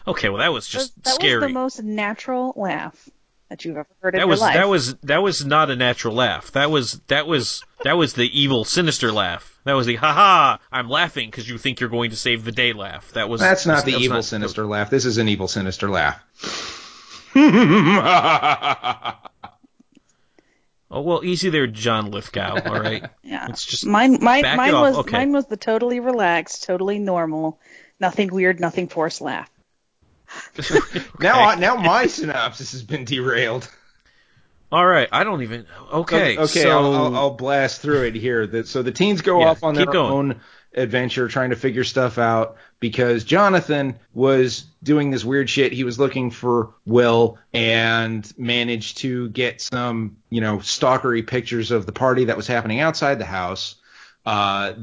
S2: okay, well that was just
S4: that
S2: scary.
S4: was the most natural laugh that you've ever heard in
S2: that
S4: your
S2: was
S4: life.
S2: that was that was not a natural laugh. That was that was that was the evil, sinister laugh. That was the ha ha. I'm laughing because you think you're going to save the day laugh. That was
S3: That's not
S2: that
S3: the
S2: was
S3: evil
S2: not-
S3: sinister laugh. This is an evil sinister laugh.
S2: Oh well, easy there, John Lithgow. All right.
S4: yeah.
S2: It's just
S4: mine. Mine.
S2: back
S4: Mine
S2: off.
S4: was.
S2: Okay.
S4: Mine was the totally relaxed, totally normal, nothing weird, nothing forced laugh.
S3: Now, I, now my synopsis has been derailed.
S2: all right. I don't even. Okay.
S3: okay,
S2: so
S3: I'll, I'll, I'll blast through it here. The- So the teens go
S2: Yeah,
S3: off on their
S2: going.
S3: own adventure trying to figure stuff out because Jonathan was doing this weird shit. He was looking for Will and managed to get some, you know, stalkery pictures of the party that was happening outside the house. Uh,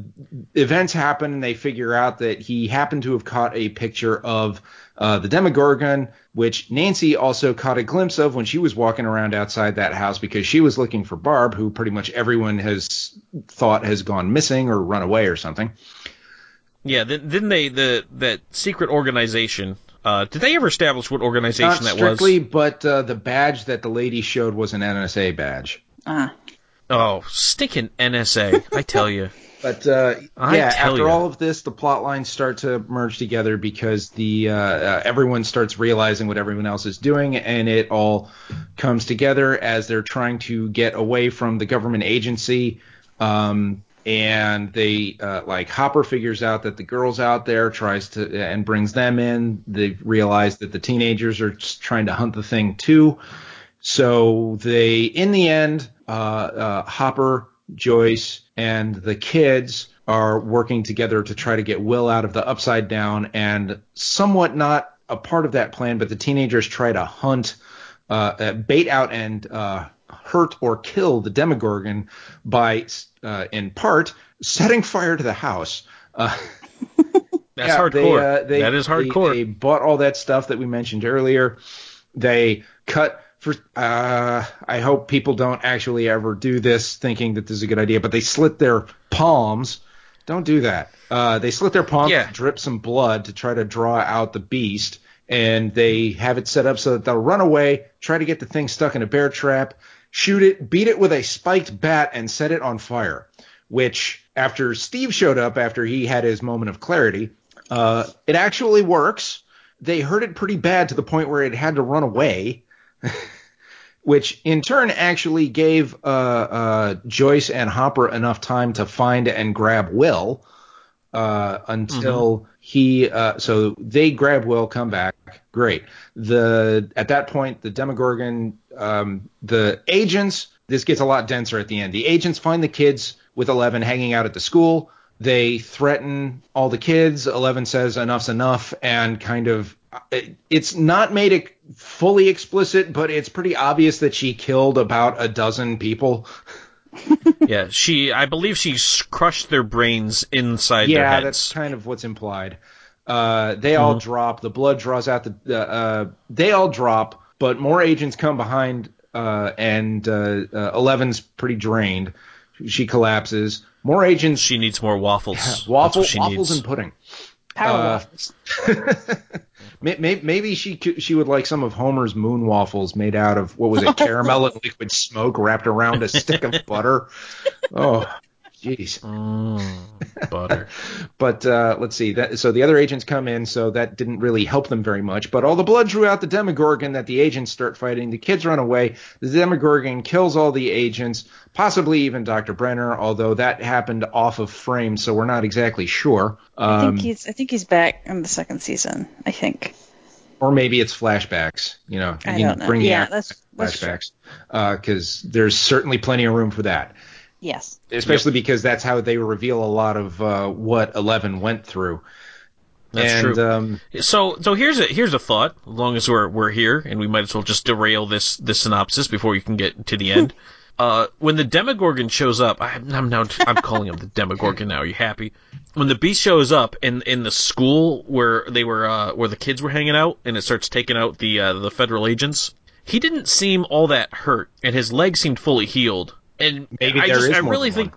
S3: events happen and they figure out that he happened to have caught a picture of uh, the Demogorgon, which Nancy also caught a glimpse of when she was walking around outside that house because she was looking for Barb, who pretty much everyone has thought has gone missing or run away or something.
S2: yeah, then, then they the that secret organization Uh, did they ever establish what organization
S3: Not
S2: that
S3: strictly,
S2: was?
S3: but uh, the badge that the lady showed was an NSA badge.
S4: Ah,
S2: Oh, stinking NSA! I tell you.
S3: But uh, yeah, after
S2: ya.
S3: all of this, the plot lines start to merge together because the uh, uh, everyone starts realizing what everyone else is doing, and it all comes together as they're trying to get away from the government agency. Um, and they uh, like Hopper figures out that the girls out there tries to and brings them in. They realize that the teenagers are trying to hunt the thing too. So they, in the end, uh, uh, Hopper, Joyce, and the kids are working together to try to get Will out of the upside down, and somewhat not a part of that plan, but the teenagers try to hunt, uh, uh, bait out and uh, hurt or kill the Demogorgon by, uh, in part, setting fire to the house. Uh,
S2: That's
S3: yeah,
S2: hardcore.
S3: They, uh, they,
S2: that is
S3: they-
S2: hardcore.
S3: They, bought all that stuff that we mentioned earlier. They cut for. Uh, I hope people don't actually ever do this, thinking that this is a good idea. But they slit their palms. Don't do that. Uh, they slit their palms,
S2: Yeah.
S3: drip some blood to try to draw out the beast, and they have it set up so that they'll run away, try to get the thing stuck in a bear trap, shoot it, beat it with a spiked bat, and set it on fire. Which, after Steve showed up, after he had his moment of clarity, uh, it actually works. They hurt it pretty bad to the point where it had to run away, which in turn actually gave uh, uh, Joyce and Hopper enough time to find and grab Will uh, until he. Uh, so they grab Will, come back, great. The at that point the Demogorgon, um, the agents. This gets a lot denser at the end. The agents find the kids with Eleven hanging out at the school. They threaten all the kids. Eleven says enough's enough, and kind of. it- It's not made it fully explicit, but it's pretty obvious that she killed about a dozen people.
S2: yeah, she. I believe she crushed their brains inside their
S3: yeah,
S2: heads.
S3: that's kind of what's implied. Uh, they all drop. The blood draws out the. the uh, they all drop, but more agents come behind, uh, and uh, uh, Eleven's pretty drained. She collapses. More agents.
S2: She needs more waffles. That's
S3: waffle,
S2: she
S3: waffles
S2: needs.
S3: and pudding.
S4: power
S3: Uh,
S4: waffles.
S3: May- may- Maybe she could, she would like some of Homer's moon waffles made out of what was it, caramel and liquid smoke wrapped around a stick of butter. Oh, jeez.
S2: Mm, butter.
S3: But uh, let's see. That, so the other agents come in, so that didn't really help them very much. But all the blood drew out the Demogorgon that the agents start fighting. The kids run away. The Demogorgon kills all the agents, possibly even Dr. Brenner, although that happened off of frame, so we're not exactly sure.
S4: I
S3: Um,
S4: think he's I think he's back in the second season. I think.
S3: or maybe it's flashbacks. You know, you
S4: I
S3: can
S4: don't know.
S3: bring
S4: Yeah,
S3: actors
S4: that's-
S3: back flashbacks because there's certainly plenty of room for that.
S4: Yes.
S3: Especially because that's how they reveal a lot of uh, what Eleven went through.
S2: That's
S3: and,
S2: true.
S3: Um,
S2: So, so here's a here's a thought. As long as we're we're here, and we might as well just derail this this synopsis before you can get to the end. uh, when the Demogorgon shows up, I, I'm now I'm calling him the Demogorgon now. Are you happy? When the beast shows up in in the school where they were uh, where the kids were hanging out, and it starts taking out the uh, the federal agents, he didn't seem all that hurt, and his leg seemed fully healed. And
S3: maybe
S2: I
S3: there
S2: just
S3: is
S2: I
S3: more
S2: really
S3: than
S2: think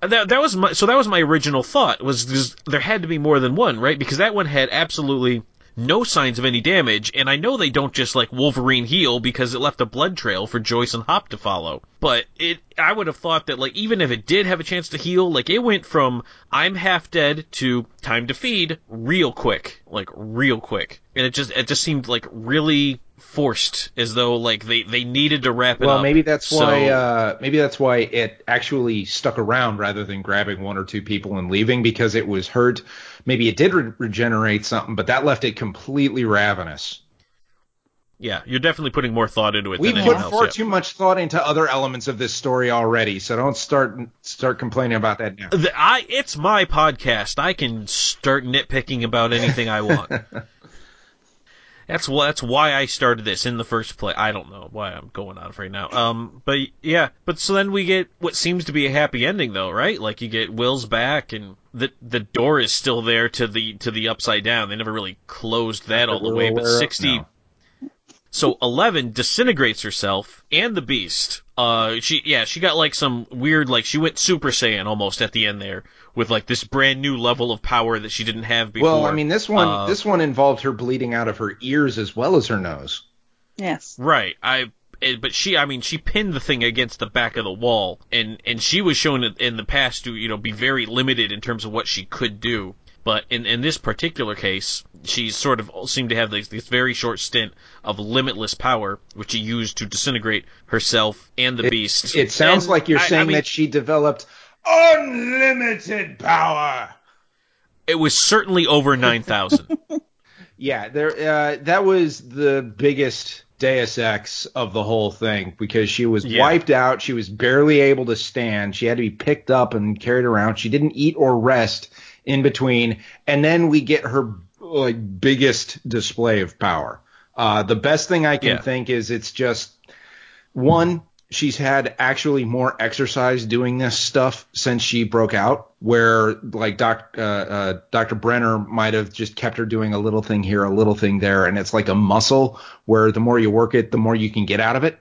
S2: that that was my so that was my original thought was there had to be more than one right? Because that one had absolutely no signs of any damage and I know they don't just like Wolverine heal because it left a blood trail for Joyce and Hop to follow but it I would have thought that like even if it did have a chance to heal like it went from I'm half dead to time to feed real quick like real quick and it just it just seemed like really forced as though like they they needed to wrap it
S3: well,
S2: up
S3: maybe that's
S2: So-
S3: why. Uh, maybe that's why it actually stuck around rather than grabbing one or two people and leaving because it was hurt. Maybe it did re- regenerate something, but that left it completely ravenous.
S2: Yeah, you're definitely putting more thought into it
S3: We
S2: than
S3: put
S2: else.
S3: far
S2: yeah.
S3: too much thought into other elements of this story already, so don't start start complaining about that now.
S2: The- I, it's my podcast. I can start nitpicking about anything I want. that's that's why I started this in the first place. I don't know why I'm going on right now. Um, but yeah, but so then we get what seems to be a happy ending, though, right? Like you get Will's back, and the the door is still there to the to the upside down. They never really closed that all the way, but sixty.
S3: Now.
S2: So Eleven disintegrates herself and the Beast. Uh, she yeah, she got like some weird like she went Super Saiyan almost at the end there with like this brand new level of power that she didn't have before.
S3: Well, I mean, this one
S2: Uh,
S3: this one involved her bleeding out of her ears as well as her nose.
S4: Yes.
S2: Right. I. eh, But she, I mean, she pinned the thing against the back of the wall, and and she was shown in- in the past to, you know, be very limited in terms of what she could do. But in in this particular case, she sort of seemed to have this, this very short stint of limitless power, which she used to disintegrate herself and the beast.
S3: It sounds
S2: And
S3: like you're
S2: I- I
S3: saying
S2: mean,
S3: that she developed unlimited power.
S2: it was certainly over nine thousand.
S3: Yeah, there. Uh, that was the biggest Deus Ex of the whole thing because she was
S2: Yeah.
S3: wiped out. She was barely able to stand. She had to be picked up and carried around. She didn't eat or rest in between. And then we get her like biggest display of power. Uh, the best thing I can
S2: Yeah.
S3: think is it's just one. She's had actually more exercise doing this stuff since she broke out, where like doc, uh, uh, Dr. Brenner might have just kept her doing a little thing here, a little thing there, and it's like a muscle where the more you work it, the more you can get out of it.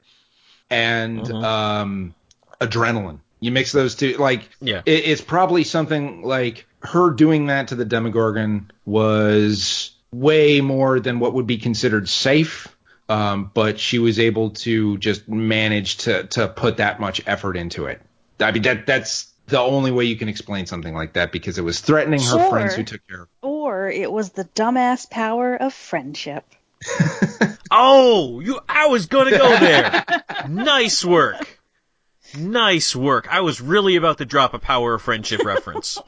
S3: And um, adrenaline, you mix those two, like
S2: Yeah.
S3: it, it's probably something like her doing that to the Demogorgon was way more than what would be considered safe. Um, but she was able to just manage to to put that much effort into it. I mean that that's the only way you can explain something like that because it was threatening her
S4: Sure.
S3: friends who took care of. her.
S4: Or it was the dumbass power of friendship.
S2: Oh, you! I was gonna go there. nice work. Nice work. I was really about to drop a power of friendship reference.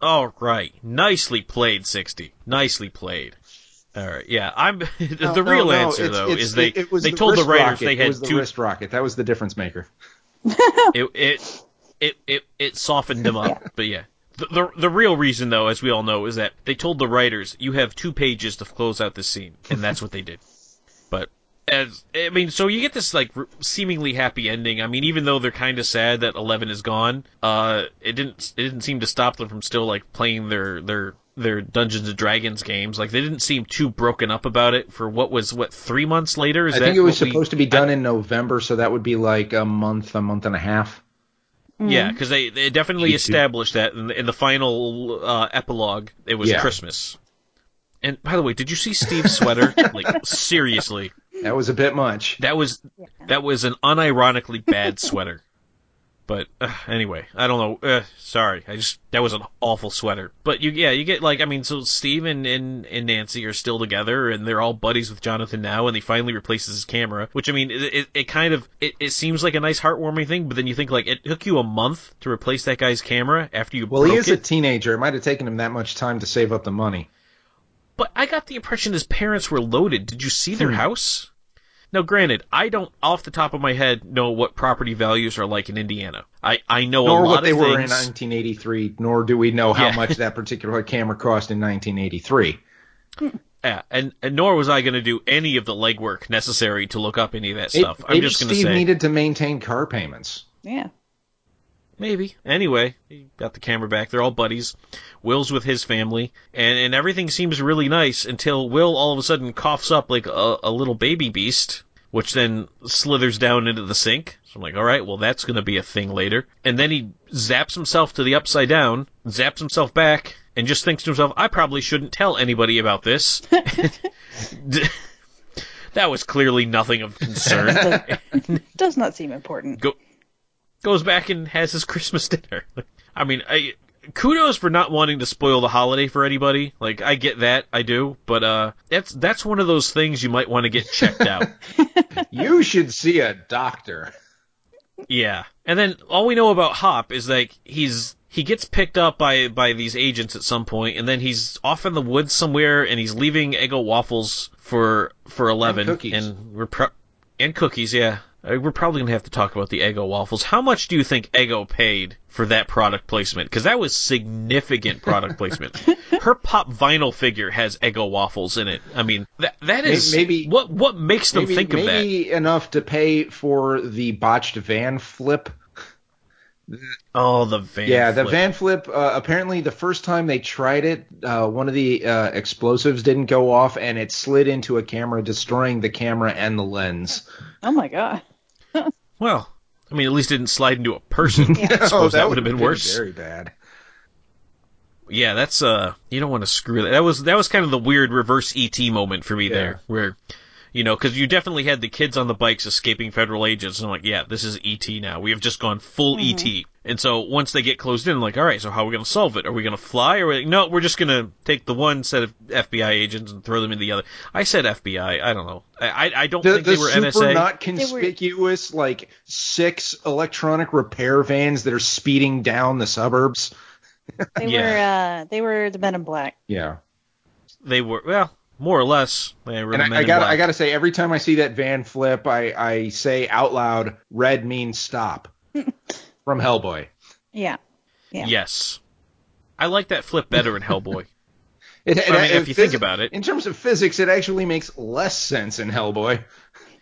S2: All right, nicely played, sixty. Nicely played. All right, yeah. I'm the
S3: No,
S2: real
S3: no, no,
S2: answer
S3: it's-
S2: though
S3: it's-
S2: is they
S3: it, it was
S2: they
S3: the
S2: told the writers
S3: rocket.
S2: they
S3: it
S2: had
S3: was the
S2: two.
S3: wrist rocket. That was the difference maker.
S2: It it it it, it softened them up, but yeah. The, the the real reason though, as we all know, is that they told the writers you have two pages to close out this scene, and that's what they did. But as I mean, so you get this like r- seemingly happy ending. I mean, even though they're kind of sad that Eleven is gone, uh, it didn't it didn't seem to stop them from still like playing their their their Dungeons and Dragons games. Like they didn't seem too broken up about it for what was what three months later. Is
S3: I
S2: that
S3: think it was
S2: what we-
S3: supposed to be done in November, so that would be like a month, a month and a half.
S2: Yeah, because they, they definitely
S3: YouTube.
S2: established that in the, in the final uh, epilogue, it was
S3: Yeah.
S2: Christmas. And by the way, did you see Steve's sweater? like seriously,
S3: That was a bit much.
S2: that was that was an unironically bad sweater. But uh, anyway, I don't know. Uh, sorry, I just that was an awful sweater. But you, yeah, you get like I mean, so Steve and, and and Nancy are still together, and they're all buddies with Jonathan now, and he finally replaces his camera. Which I mean, it, it, it kind of it, it seems like a nice heartwarming thing, but then you think like it took you a month to replace that guy's camera after you
S3: Well,
S2: broke
S3: he is
S2: it.
S3: a teenager. It might have taken him that much time to save up the money.
S2: But I got the impression his parents were loaded. Did you see
S3: Hmm.
S2: their house? Now, granted, I don't, off the top of my head, know what property values are like in Indiana. I, I know
S3: Nor
S2: a lot
S3: what they
S2: of
S3: were in 1983, nor do we know how
S2: Yeah.
S3: much that particular camera cost in 1983.
S2: Yeah, and, and nor was I going to do any of the legwork necessary to look up any of that
S3: Maybe-
S2: stuff. I'm just going to say Steve
S3: needed to maintain car payments.
S4: Yeah.
S2: Maybe. Anyway, he got the camera back. They're all buddies. Will's with his family, and and everything seems really nice until Will all of a sudden coughs up like a, a little baby beast, which then slithers down into the sink. So I'm like, all right, well that's going to be a thing later. And then he zaps himself to the upside down, zaps himself back, and just thinks to himself, I probably shouldn't tell anybody about this. that was clearly nothing of concern.
S4: Does not seem important.
S2: Go, goes back and has his Christmas dinner. I mean, I, kudos for not wanting to spoil the holiday for anybody. Like, I get that, I do, but uh, that's that's one of those things you might want to get checked out.
S3: You should see a doctor.
S2: yeah, and then all we know about Hop is like he's he gets picked up by by these agents at some point, and then he's off in the woods somewhere, and he's leaving Eggo waffles for for eleven,
S3: cookies.
S2: and we're pro- and cookies, yeah. Uh, We're probably gonna have to talk about the Eggo waffles. How much do you think Eggo paid for that product placement? Because that was significant product placement. Her pop vinyl figure has Eggo waffles in it. I mean, that that is
S3: maybe-
S2: what what makes them
S3: Maybe,
S2: think of that.
S3: maybe enough to pay for the botched van flip.
S2: Oh, the van.
S3: yeah, the van flip. Uh, apparently, the first time they tried it, uh, one of the uh, explosives didn't go off, and it slid into a camera, destroying the camera and the lens.
S4: Oh my god.
S2: Well, I mean, at least it didn't slide into a person. I suppose that, would have been worse.
S3: Very bad.
S2: Yeah, that's uh, you don't want to screw that. That was that was kind of the weird reverse ET moment for me
S3: Yeah.
S2: there, where, you know, because you definitely had the kids on the bikes escaping federal agents, and I'm like, yeah, this is ET now. We have just gone full ET. And so once they get closed in, I'm like, all right, so how are we going to solve it? Are we going to fly? Or are we like, no, we're just going to take the one set of FBI agents and throw them in the other. I said FBI. I don't know. I I, I don't
S3: The,
S2: think
S3: the
S2: they were
S3: super
S2: NSA.
S3: not conspicuous, like six electronic repair vans that are speeding down the suburbs.
S4: They
S2: Yeah.
S4: were uh they were the Men in Black.
S3: Yeah.
S2: They were well, more or less. They were
S3: And
S2: the
S3: I, I got I got to say, every time I see that van flip, I, I say out loud, "Red means stop." From Hellboy.
S4: Yeah. Yeah.
S2: Yes, I like that flip better in Hellboy.
S3: It, it-
S2: I mean, if
S3: it-
S2: you think about it.
S3: in terms of physics, it actually makes less sense in Hellboy.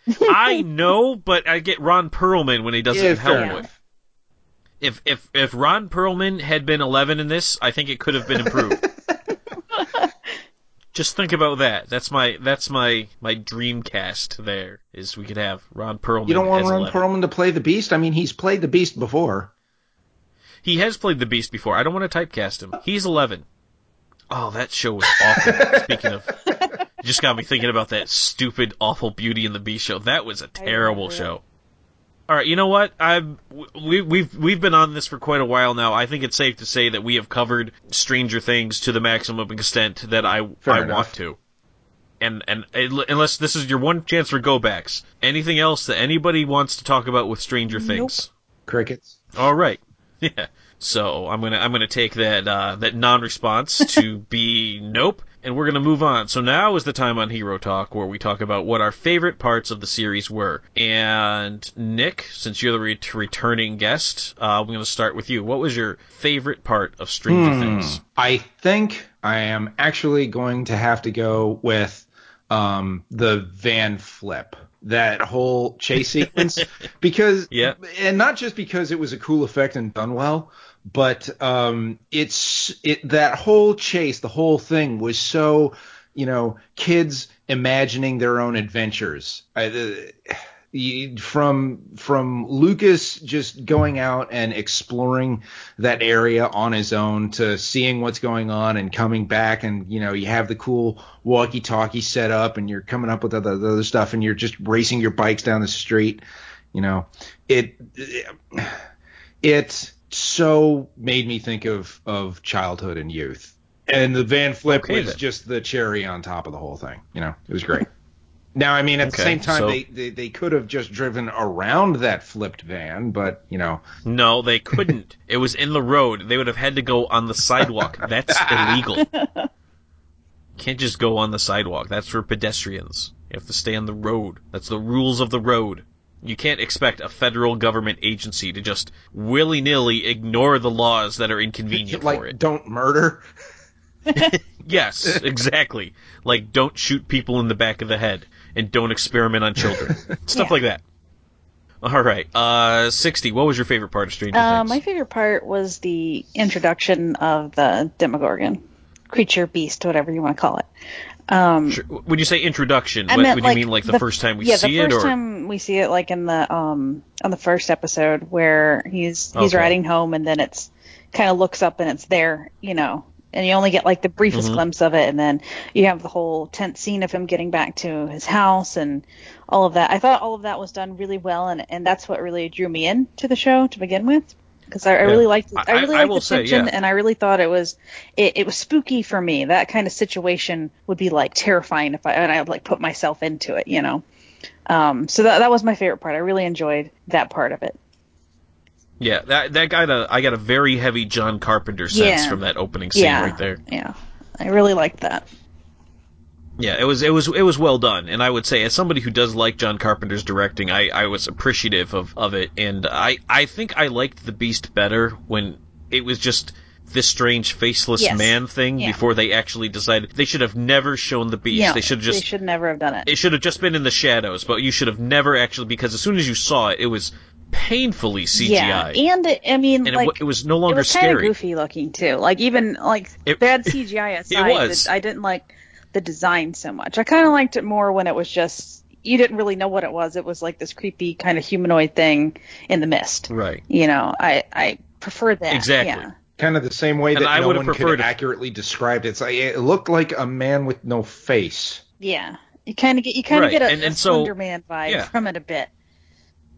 S2: I know, but I get Ron Perlman when he does it in Hellboy.
S3: enough.
S2: If if if Ron Perlman had been 11 in this, I think it could have been improved. Just think about that. That's my that's my my dream cast. There is we could have Ron Perlman.
S3: You don't want
S2: as
S3: Ron
S2: 11.
S3: Perlman to play the Beast? I mean, he's played the Beast before.
S2: He has played the Beast before. I don't want to typecast him. He's 11. Oh, that show was awful. Speaking of, just got me thinking about that stupid, awful Beauty and the Beast show. That was a terrible
S4: remember
S2: show. All right, you know what? I've we, we've we've been on this for quite a while now. I think it's safe to say that we have covered Stranger Things to the maximum extent that I
S3: Fair
S2: I want to. And and unless this is your one chance for go backs, anything else that anybody wants to talk about with Stranger Things?
S3: Crickets.
S2: All right. Yeah. So I'm gonna I'm gonna take that uh, that non-response to be nope, and we're gonna move on. So now is the time on Hero Talk where we talk about what our favorite parts of the series were. And Nick, since you're the re- returning guest, uh, I'm gonna start with you. What was your favorite part of Stranger Things?
S3: I think I am actually going to have to go with um, the van flip. That whole chase sequence, because
S2: Yeah.
S3: and not just because it was a cool effect and done well, but um, it's it that whole chase, the whole thing was so, you know, kids imagining their own adventures. I, uh, from from Lucas just going out and exploring that area on his own to seeing what's going on and coming back and you know you have the cool walkie-talkie set up and you're coming up with other, the other stuff and you're just racing your bikes down the street you know it it, it so made me think of of childhood and youth and the van flip
S2: Okay,
S3: was
S2: then.
S3: just the cherry on top of the whole thing you know it was great now, I mean, at the same time,
S2: so-
S3: they, they they could have just driven around that flipped van, but you know,
S2: No, they couldn't. it was in the road. They would have had to go on the sidewalk. That's illegal. Can't just go on the sidewalk. That's for pedestrians. You have to stay on the road. That's the rules of the road. You can't expect a federal government agency to just willy nilly ignore the laws that are inconvenient
S3: like
S2: for it.
S3: don't murder.
S2: Yes, exactly. Like, don't shoot people in the back of the head and don't experiment on children. Stuff
S4: Yeah.
S2: like that. All right. Uh, 60. What was your favorite part of Stranger
S4: Uh,
S2: Things?
S4: my favorite part was the introduction of the Demogorgon, creature, beast, whatever you want to call it. Um,
S2: Sure. When you say introduction,
S4: I
S2: what,
S4: meant,
S2: would you mean like the, first time we
S4: yeah,
S2: see it, or the first
S4: time we see it, like in the um on the first episode where he's he's
S2: Okay.
S4: riding home and then it's kind of looks up and it's there, you know, and you only get like the briefest
S2: Mm-hmm.
S4: glimpse of it, and then you have the whole tense scene of him getting back to his house and all of that. I thought all of that was done really well, and and that's what really drew me in to the show to begin with. Because I, I really liked, I,
S2: I-
S4: really
S2: I
S4: liked
S2: will
S4: the
S2: say,
S4: tension,
S2: yeah.
S4: and I really thought it was, it, it was spooky for me. That kind of situation would be like terrifying if I, and I like put myself into it, you know. Um, so that that was my favorite part. I really enjoyed that part of it.
S2: yeah, that that got a I got a very heavy John Carpenter sense
S4: Yeah.
S2: from that opening scene right there.
S4: Yeah, I really liked that.
S2: Yeah, it was it was it was well done, and I would say as somebody who does like John Carpenter's directing, I, I was appreciative of, of it, and I I think I liked the Beast better when it was just this strange faceless
S4: Yes.
S2: man thing
S4: Yeah.
S2: before they actually decided they should have never shown the Beast.
S4: Yeah,
S2: they should have just
S4: they should never have done it.
S2: it should have just been in the shadows, but you should have never actually because as soon as you saw it, it was painfully CGI.
S4: Yeah, and it- I mean,
S2: and it,
S4: like
S2: wa- it was no
S4: it
S2: longer
S4: was kind of
S2: scary.
S4: goofy looking too. Like even like
S2: It-
S4: bad CGI aside,
S2: was.
S4: that I didn't like the design so much. I kind of liked it more when it was just you didn't really know what it was. It was like this creepy kind of humanoid thing in the mist.
S2: Right.
S4: You know, I I prefer that.
S2: Exactly.
S4: Yeah.
S3: Kind of the same way
S2: And
S3: that
S2: I
S3: no
S2: would've
S3: one could
S2: preferred if-
S3: accurately described it. It's like, it looked like a man with no face.
S4: Yeah. You kind of get you kind of
S2: Right,
S4: get a,
S2: and-
S4: a
S2: so-
S4: Slender Man vibe
S2: yeah.
S4: from it a bit.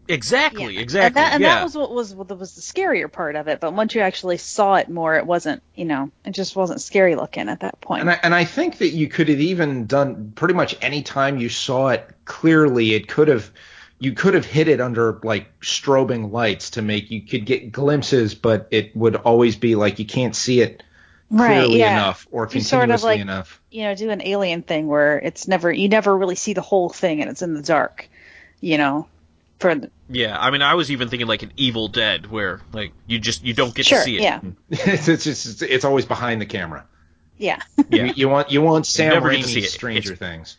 S2: Exactly.
S4: Yeah.
S2: Exactly.
S4: And that, and
S2: yeah.
S4: that was what was what was the scarier part of it. But once you actually saw it more, it wasn't. You know, it just wasn't scary looking at that point.
S3: And I, and I think that you could have even done pretty much any time you saw it clearly, it could have you could have hit it under like strobing lights to make you could get glimpses, but it would always be like you can't see it
S4: right.
S3: clearly
S4: Yeah.
S3: enough or
S4: You
S3: continuously
S4: sort of like-
S3: enough.
S4: you know, do an alien thing where it's never you never really see the whole thing and it's in the dark, you know. For the,
S2: Yeah, I mean, I was even thinking like an Evil Dead, where like you just you don't get
S4: sure,
S2: to see it.
S4: yeah,
S3: it's, it's just it's always behind the camera.
S4: yeah,
S2: Yeah.
S3: You, you want you want Sam
S2: never get see
S3: Raimi's. Stranger
S2: It's-
S3: Things.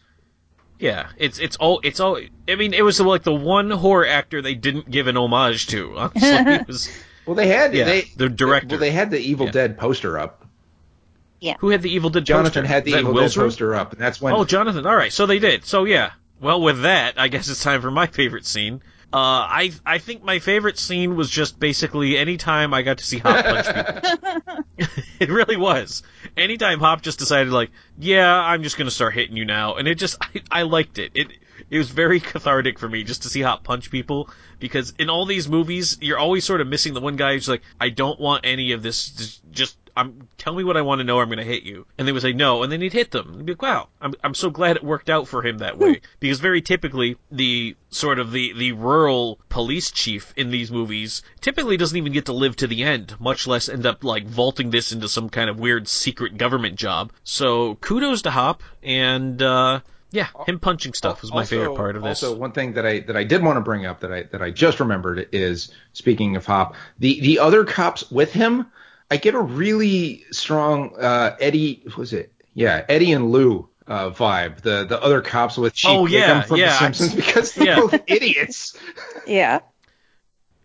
S2: Yeah, it's it's all it's all. I mean, it was like the one horror actor they didn't give an homage to. Honestly, it was
S3: Well, they had
S2: Yeah,
S3: they
S2: the director.
S3: Well, they had the Evil
S2: Yeah.
S3: Dead poster up. Yeah.
S2: who had the Evil Dead
S3: Jonathan
S2: poster?
S3: had the Evil
S2: Will's
S3: Dead poster up, and that's when
S2: Oh, Jonathan. All right, so they did. So yeah. Well, with that, I guess it's time for my favorite scene. Uh, I I think my favorite scene was just basically any time I got to see Hop punch people. it really was. Anytime Hop just decided like, yeah, I'm just gonna start hitting you now, and it just I, I liked it. It it was very cathartic for me just to see Hop punch people because in all these movies you're always sort of missing the one guy who's like, I don't want any of this. Just, just I'm tell me what I want to know. Or I'm gonna hit you, and they would say no, and then he'd hit them. And be like, wow, I'm I'm so glad it worked out for him that way because very typically the sort of the the rural police chief in these movies typically doesn't even get to live to the end, much less end up like vaulting this into some kind of weird secret government job. So kudos to Hop and. uh yeah, him punching stuff was my
S3: Also-
S2: favorite part of this.
S3: Also, one thing that I that I did want to bring up that I that I just remembered is speaking of Hop, the the other cops with him, I get a really strong uh, Eddie what was it? Yeah, Eddie and Lou uh, vibe. The the other cops with Chief
S2: Oh, yeah,
S3: from
S2: yeah,
S3: The Simpsons because they're
S2: yeah.
S3: both idiots.
S4: yeah.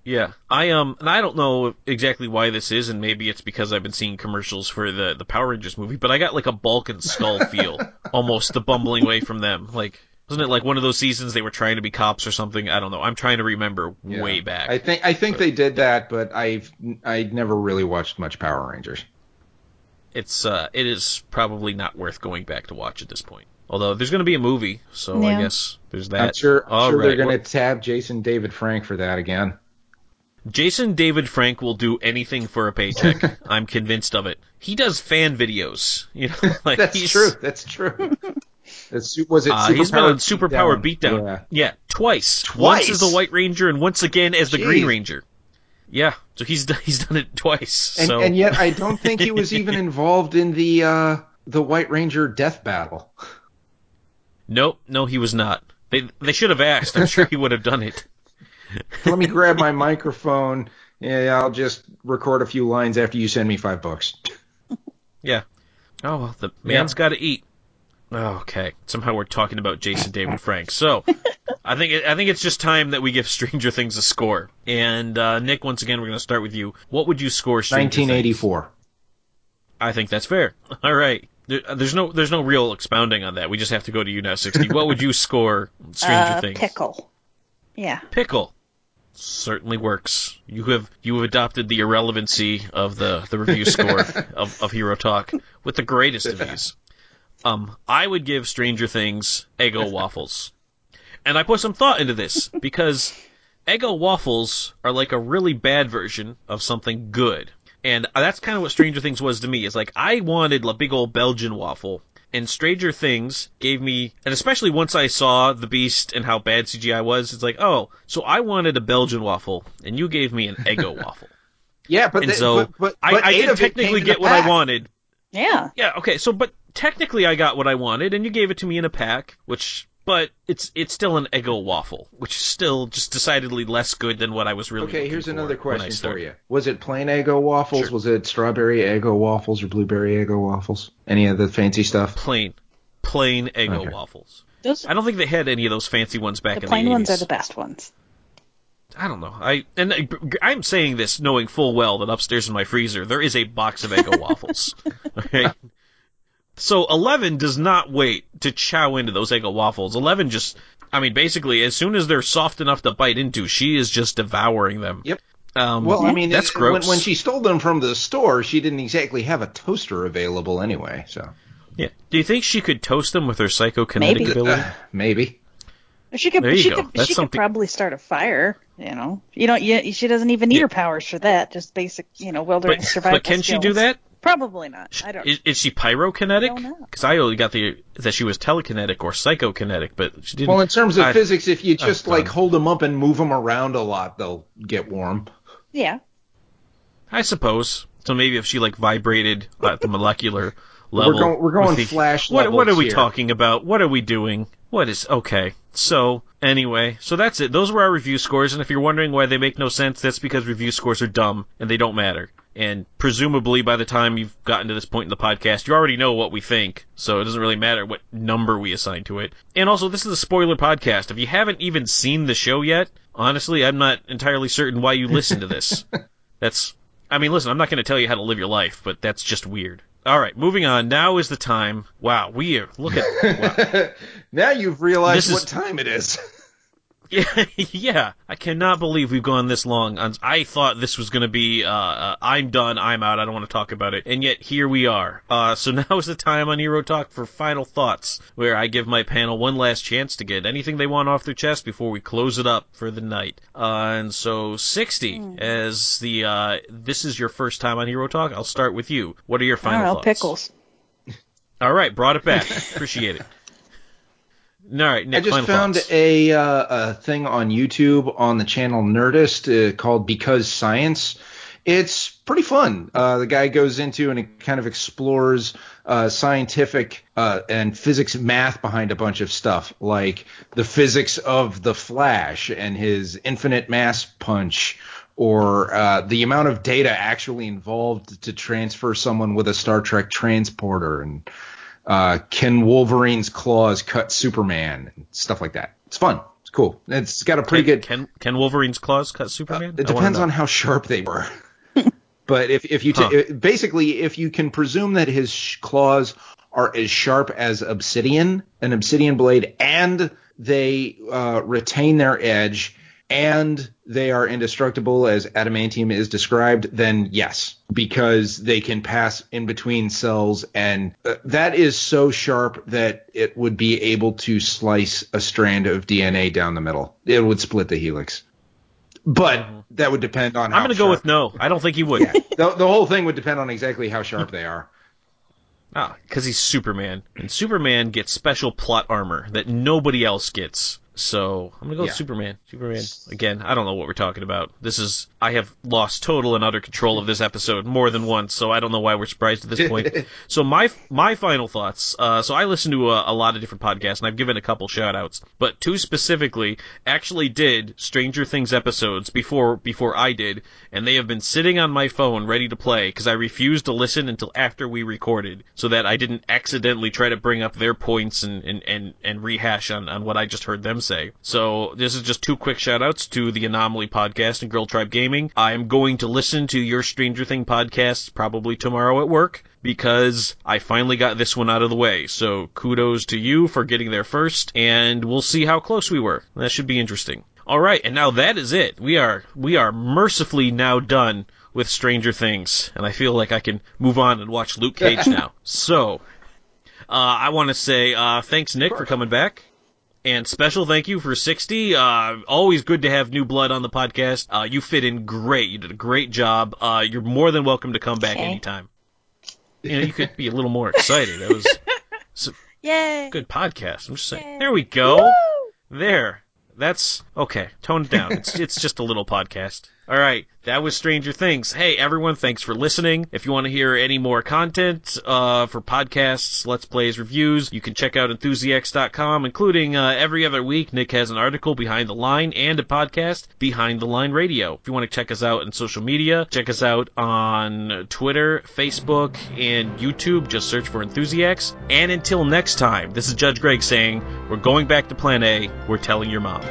S2: Yeah, I um, and I don't know exactly why this is, and maybe it's because I've been seeing commercials for the the Power Rangers movie, but I got like a Bulk and Skull feel, almost the bumbling away from them. Like, wasn't it like one of those seasons they were trying to be cops or something? I don't know. I'm trying to remember
S3: Yeah.
S2: way back.
S3: I think I think they did that, but I've I never really watched much Power Rangers.
S2: It's uh, it is probably not worth going back to watch at this point. Although there's going to be a movie, so I guess there's that.
S3: I'm sure, I'm
S2: All
S3: sure they're going to tab Jason David Frank for that again.
S2: Jason David Frank will do anything for a paycheck. I'm convinced of it. He does fan videos. You know, like
S3: That's true. That's true. That's, was it
S2: Uh, he's been on
S3: Superpower
S2: Superpower Beatdown.
S3: Yeah.
S2: Yeah. twice.
S3: Twice?
S2: Once as the White Ranger and once again as the
S3: Jeez.
S2: Green Ranger. Yeah, so he's he's done it twice.
S3: And,
S2: so
S3: and yet I don't think he was even involved in the uh, the White Ranger death battle.
S2: nope, no, he was not. They they should have asked. I'm sure he would have done it.
S3: Let me grab my microphone. Yeah, I'll just record a few lines after you send me five bucks.
S2: Yeah. Oh well, the man's got to eat. Oh, okay. Somehow we're talking about Jason David Frank. So, I think it, I think it's just time that we give Stranger Things a score. And uh, Nick, once again, we're going to start with you. What would you score Stranger Things?
S3: 1984.
S2: I think that's fair. All right. There, there's no there's no real expounding on that. We just have to go to you now, sixty. What would you score Stranger
S4: Uh,
S2: Things?
S4: pickle. Yeah.
S2: Pickle. Certainly works. You have you have adopted the irrelevancy of the, the review score of, of Hero Talk with the greatest of ease. Um, I would give Stranger Things Eggo waffles, and I put some thought into this because Eggo waffles are like a really bad version of something good, and that's kind of what Stranger Things was to me. Is like I wanted a big old Belgian waffle, and Stranger Things gave me, and especially once I saw the Beast and how bad CGI was, it's like, oh, so I wanted a Belgian waffle, and you gave me an Eggo waffle,
S3: Yeah, but
S2: and
S3: they-
S2: so
S3: but, but,
S2: I,
S3: but
S2: I
S3: eight
S2: did
S3: of
S2: technically get
S3: a
S2: what I wanted.
S4: Yeah.
S2: Yeah, okay, so but technically I got what I wanted, and you gave it to me in a pack, which. But it's it's still an Eggo waffle, which is still just decidedly less good than what I was really.
S3: Okay, here's
S2: for
S3: another question for you. Was it plain Eggo waffles?
S2: Sure.
S3: Was it strawberry Eggo waffles or blueberry Eggo waffles? Any of the fancy stuff?
S2: Plain, plain Eggo
S3: Okay.
S2: waffles.
S4: Those
S2: I don't think they had any of those fancy ones back in
S4: the
S2: in
S4: plain
S2: the 80s.
S4: ones are the best ones.
S2: I don't know. I and uh, I, I'm saying this knowing full well that upstairs in my freezer there is a box of Eggo waffles. Okay. So Eleven does not wait to chow into those Eggo waffles. Eleven just, I mean, basically, as soon as they're soft enough to bite into, she is just devouring them.
S3: Yep.
S2: Um,
S3: Well, I mean,
S2: that's
S3: it-
S2: gross.
S3: When, when she stole them from the store, she didn't exactly have a toaster available anyway. So
S2: yeah. Do you think she could toast them with her psychokinetic
S4: Maybe.
S2: ability?
S3: Uh, maybe.
S4: She could.
S2: There you
S4: she
S2: go.
S4: could.
S2: That's
S4: she
S2: something-
S4: could probably start a fire. You know. You don't. You, she doesn't even need
S2: Yeah.
S4: her powers for that. Just basic. You know, wilderness
S2: But,
S4: survival.
S2: but can she do that?
S4: Probably not. I don't.
S2: Is, is she pyrokinetic?
S4: don't.
S2: Because I only got the that she was telekinetic or psychokinetic, but she didn't.
S3: Well, in terms of
S2: I-
S3: physics, if you just like hold them up and move them around a lot, they'll get warm.
S4: yeah.
S2: I suppose. So maybe if she like vibrated at the molecular level.
S3: going- we're going
S2: with the-
S3: flash
S2: What, what are
S3: levels
S2: we
S3: here.
S2: talking about? What are we doing? What is okay? So anyway, so that's it. Those were our review scores, and if you're wondering why they make no sense, that's because review scores are dumb and they don't matter. And presumably, by the time you've gotten to this point in the podcast, you already know what we think, so it doesn't really matter what number we assign to it. And also, this is a spoiler podcast. If you haven't even seen the show yet, honestly, I'm not entirely certain why you listen to this. That's, I mean, listen, I'm not going to tell you how to live your life, but that's just weird. All right, moving on. Now is the time. Wow, we are. Look at. Wow.
S3: now you've realized
S2: This is-
S3: what time it is.
S2: Yeah, yeah. I cannot believe we've gone this long. on- I thought this was going to be, uh, uh, I'm done, I'm out, I don't want to talk about it. And yet, here we are. Uh, so now is the time on Hero Talk for final thoughts, where I give my panel one last chance to get anything they want off their chest before we close it up for the night. Uh, and so, 60, as the, uh, this is your first time on Hero Talk, I'll start with you. What are your final
S4: know.
S2: thoughts?
S4: Pickles.
S2: All right, brought it back. Appreciate it. All right, Nick,
S3: I just found
S2: thoughts.
S3: a, uh, a thing on YouTube on the channel Nerdist uh, called Because Science. It's pretty fun. Uh, the guy goes into and it kind of explores uh, scientific uh, and physics math behind a bunch of stuff, like the physics of the Flash and his infinite mass punch, or uh, the amount of data actually involved to transfer someone with a Star Trek transporter, and uh, can Wolverine's claws cut Superman and stuff like that. It's fun. It's cool. It's got a pretty
S2: Can-
S3: good.
S2: Can, can Wolverine's claws cut Superman?
S3: It
S2: I
S3: depends on how sharp they were. but if if you ta-
S2: Huh.
S3: basically if you can presume that his sh- claws are as sharp as obsidian, an obsidian blade, and they uh, retain their edge, and they are indestructible as adamantium is described, then yes, because they can pass in between cells, and uh, that is so sharp that it would be able to slice a strand of DNA down the middle. It would split the helix. But that would depend on. How
S2: I'm going to go with no. I don't think he would.
S3: Yeah, the, the whole thing would depend on exactly how sharp they are.
S2: Ah, because he's Superman, and Superman gets special plot armor that nobody else gets. So I'm gonna go with Superman. Superman again. I don't know what we're talking about. This is I have lost total and utter control of this episode more than once, so I don't know why we're surprised at this point. so my my final thoughts. Uh, so I listen to a, a lot of different podcasts, and I've given a couple shout outs, but two specifically actually did Stranger Things episodes before before I did, and they have been sitting on my phone ready to play because I refused to listen until after we recorded, so that I didn't accidentally try to bring up their points and and and, and rehash on on what I just heard them say. So this is just two quick shout outs to the Anomaly podcast and Girl Tribe Gaming. I'm going to listen to your Stranger Thing podcasts probably tomorrow at work because I finally got this one out of the way. So kudos to you for getting there first, and we'll see how close we were. That should be interesting. All right, and now that is it. We are we are mercifully now done with Stranger Things, and I feel like I can move on and watch Luke Cage now. So, uh, I want to say uh, thanks, Nick, for coming back. And special thank you for 60. Uh, always good to have new blood on the podcast. Uh, you fit in great. You did a great job. Uh, you're more than welcome to come back
S4: Okay.
S2: anytime. You know, you could be a little more excited. That was a
S4: Yay.
S2: good podcast. I'm just saying.
S4: Yay.
S2: There we go. There. That's okay. Tone it down. It's it's just a little podcast. All right, that was Stranger Things. Hey everyone, thanks for listening. If you want to hear any more content uh, for podcasts, let's plays, reviews, you can check out enthusiasts.com, including uh, every other week. Nick has an article behind the line and a podcast behind the line radio. If you want to check us out on social media, check us out on Twitter, Facebook, and YouTube. Just search for Enthusiasts. And until next time, this is Judge Greg saying, we're going back to Plan A. We're telling your mom.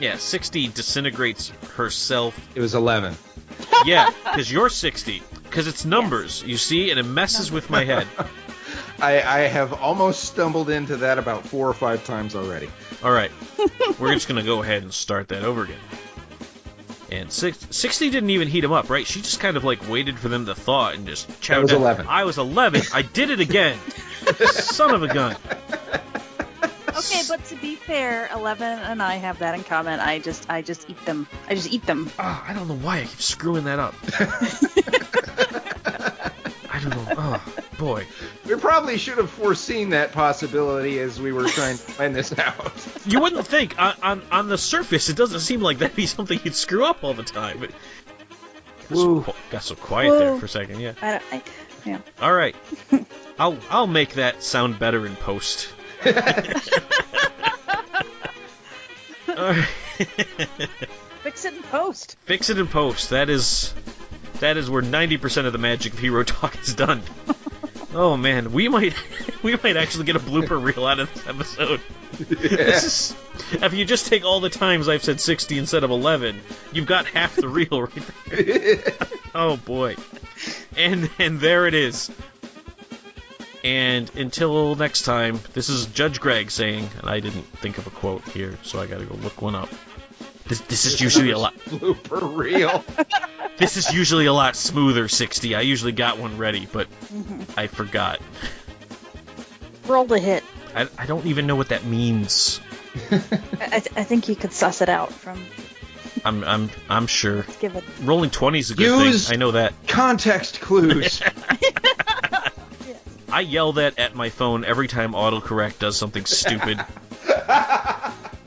S2: Yeah, 60 disintegrates herself.
S3: It was 11.
S2: Yeah, because you're 60. Because it's numbers, you see, and it messes with my head.
S3: I, I have almost stumbled into that about four or five times already.
S2: All right, we're just gonna go ahead and start that over again. And six, 60 didn't even heat him up, right? She just kind of like waited for them to thaw and just chowed
S3: was
S2: down.
S3: 11.
S2: I was 11. I did it again. Son of a gun.
S4: Okay, but to be fair, Eleven and I have that in common. I just I just eat them. I just eat them.
S2: Oh, I don't know why I keep screwing that up. I don't know. Oh, boy.
S3: We probably should have foreseen that possibility as we were trying to find this out.
S2: You wouldn't think on, on on the surface it doesn't seem like that'd be something you'd screw up all the time, but got so,
S3: Woo.
S2: got so quiet there for a second. Yeah.
S4: I, don't- I yeah.
S2: All right. I'll I'll make that sound better in post. All right.
S4: Fix it in post.
S2: Fix it in post. That is that is where ninety percent of the magic of hero talk is done. Oh man, we might we might actually get a blooper reel out of this episode. This is, if you just take all the times I've said sixty instead of eleven, you've got half the reel right there. Oh boy. And and there it is. And until next time, this is Judge Greg saying, and I didn't think of a quote here, so I gotta go look one up. This, this is usually a lot.
S3: Blooper reel.
S2: This is usually a lot smoother. Sixty. I usually got one ready, but mm-hmm. I forgot.
S4: Roll the hit.
S2: I, I don't even know what that means.
S4: I, I, th- I think you could suss it out from
S2: I'm I'm I'm sure.
S4: give it.
S2: Rolling twenty is a good
S3: Use-
S2: thing. I know that.
S3: Context clues.
S2: I yell that at my phone every time autocorrect does something stupid.